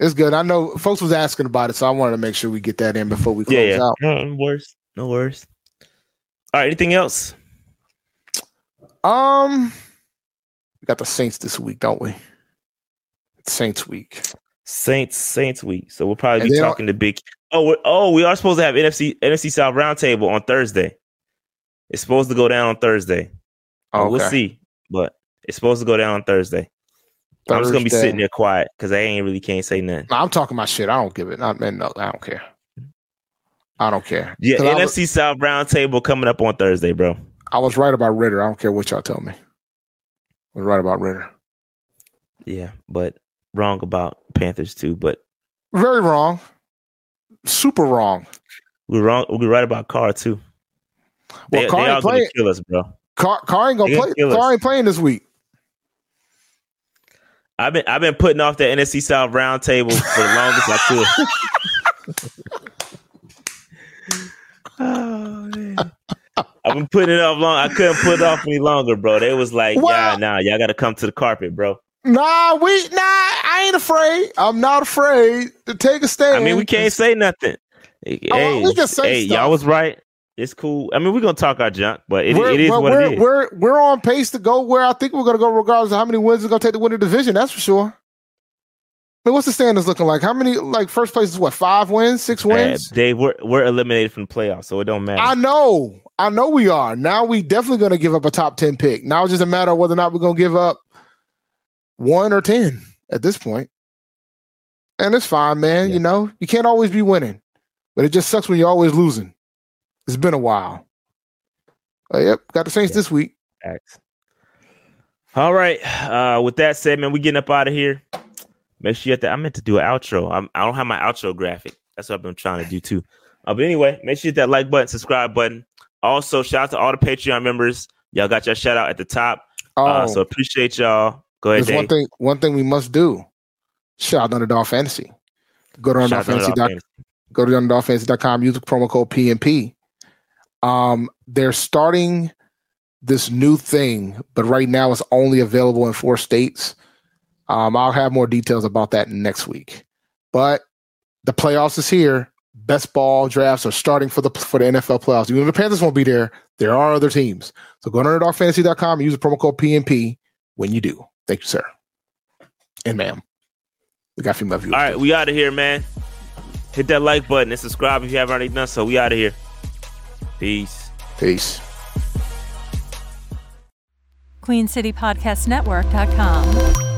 It's good. I know folks was asking about it, so I wanted to make sure we get that in before we close Yeah, yeah. out. No worries. No worries. All right. Anything else? Um, we got the Saints this week, don't we? It's Saints week. Saints Saints week. So we'll probably And be talking to big. Oh, we're, oh, we are supposed to have NFC NFC South roundtable on Thursday. It's supposed to go down on Thursday. Uh, We'll see, but it's supposed to go down on Thursday. I'm just gonna be sitting there quiet because I ain't really can't say nothing. No, I'm talking my shit. I don't give it. I, man, no, I don't care. I don't care. Yeah, I was, NFC South roundtable coming up on Thursday, bro. I was right about Ridder. I don't care what y'all tell me. I was right about Ridder. Yeah, but wrong about Panthers too. But Very wrong. Super wrong. we're wrong. We're right about Carr too. Well, They, Carr they ain't gonna playing. kill us, bro. Car, Carr ain't gonna gonna us. Carr ain't playing this week. I've been I've been putting off the NFC South roundtable for the longest I could. oh, man. I've been putting it off long. I couldn't put it off any longer, bro. They was like, Well- yeah, nah, y'all got to come to the carpet, bro. Nah, we nah. I ain't afraid. I'm not afraid to take a stand. I mean, we can't say nothing. Hey, Oh, we can say hey, stuff. y'all was right. It's cool. I mean, we're gonna talk our junk, but it, it is what it is. We're we're on pace to go where I think we're going to go, regardless of how many wins going to take to win the division. That's for sure. I mean, what's the standings looking like? How many? Like first place is what? Five wins, six Uh, wins. Dave, we're we're eliminated from the playoffs, so it don't matter. I know, I know we are. Now we definitely going to give up a top ten pick. Now it's just a matter of whether or not we're going to give up one or ten at this point. And it's fine, man. Yeah. You know, you can't always be winning, but it just sucks when you're always losing. It's been a while. Uh, yep, got the Saints Yeah. this week. Facts. All right. Uh, with that said, man, we getting up out of here. Make sure you have to. I meant to do an outro. I'm, I don't have my outro graphic. That's what I've been trying to do too. Uh, but anyway, make sure you hit that like button, subscribe button. Also, shout out to all the Patreon members. Y'all got your shout out at the top. Oh, Uh, so appreciate y'all. Go ahead, there's one thing. One thing we must do. Shout out to Underdog Fantasy. Go to Shout out to underdogfantasy. Dot Fantasy. go to underdogfantasy.com, use the promo code PNP. Um, they're starting this new thing, but right now it's only available in four states. Um, I'll have more details about that next week. But the playoffs is here. Best ball drafts are starting for the for the NFL playoffs. Even the Panthers won't be there, there are other teams. So go to underdogfantasy.com and use the promo code PNP when you do. Thank you, sir. And ma'am. We got female viewers. All right, we out of here, man. Hit that like button and subscribe if you haven't already done so. We out of here. Peace. Peace. QueenCityPodcastNetwork.com.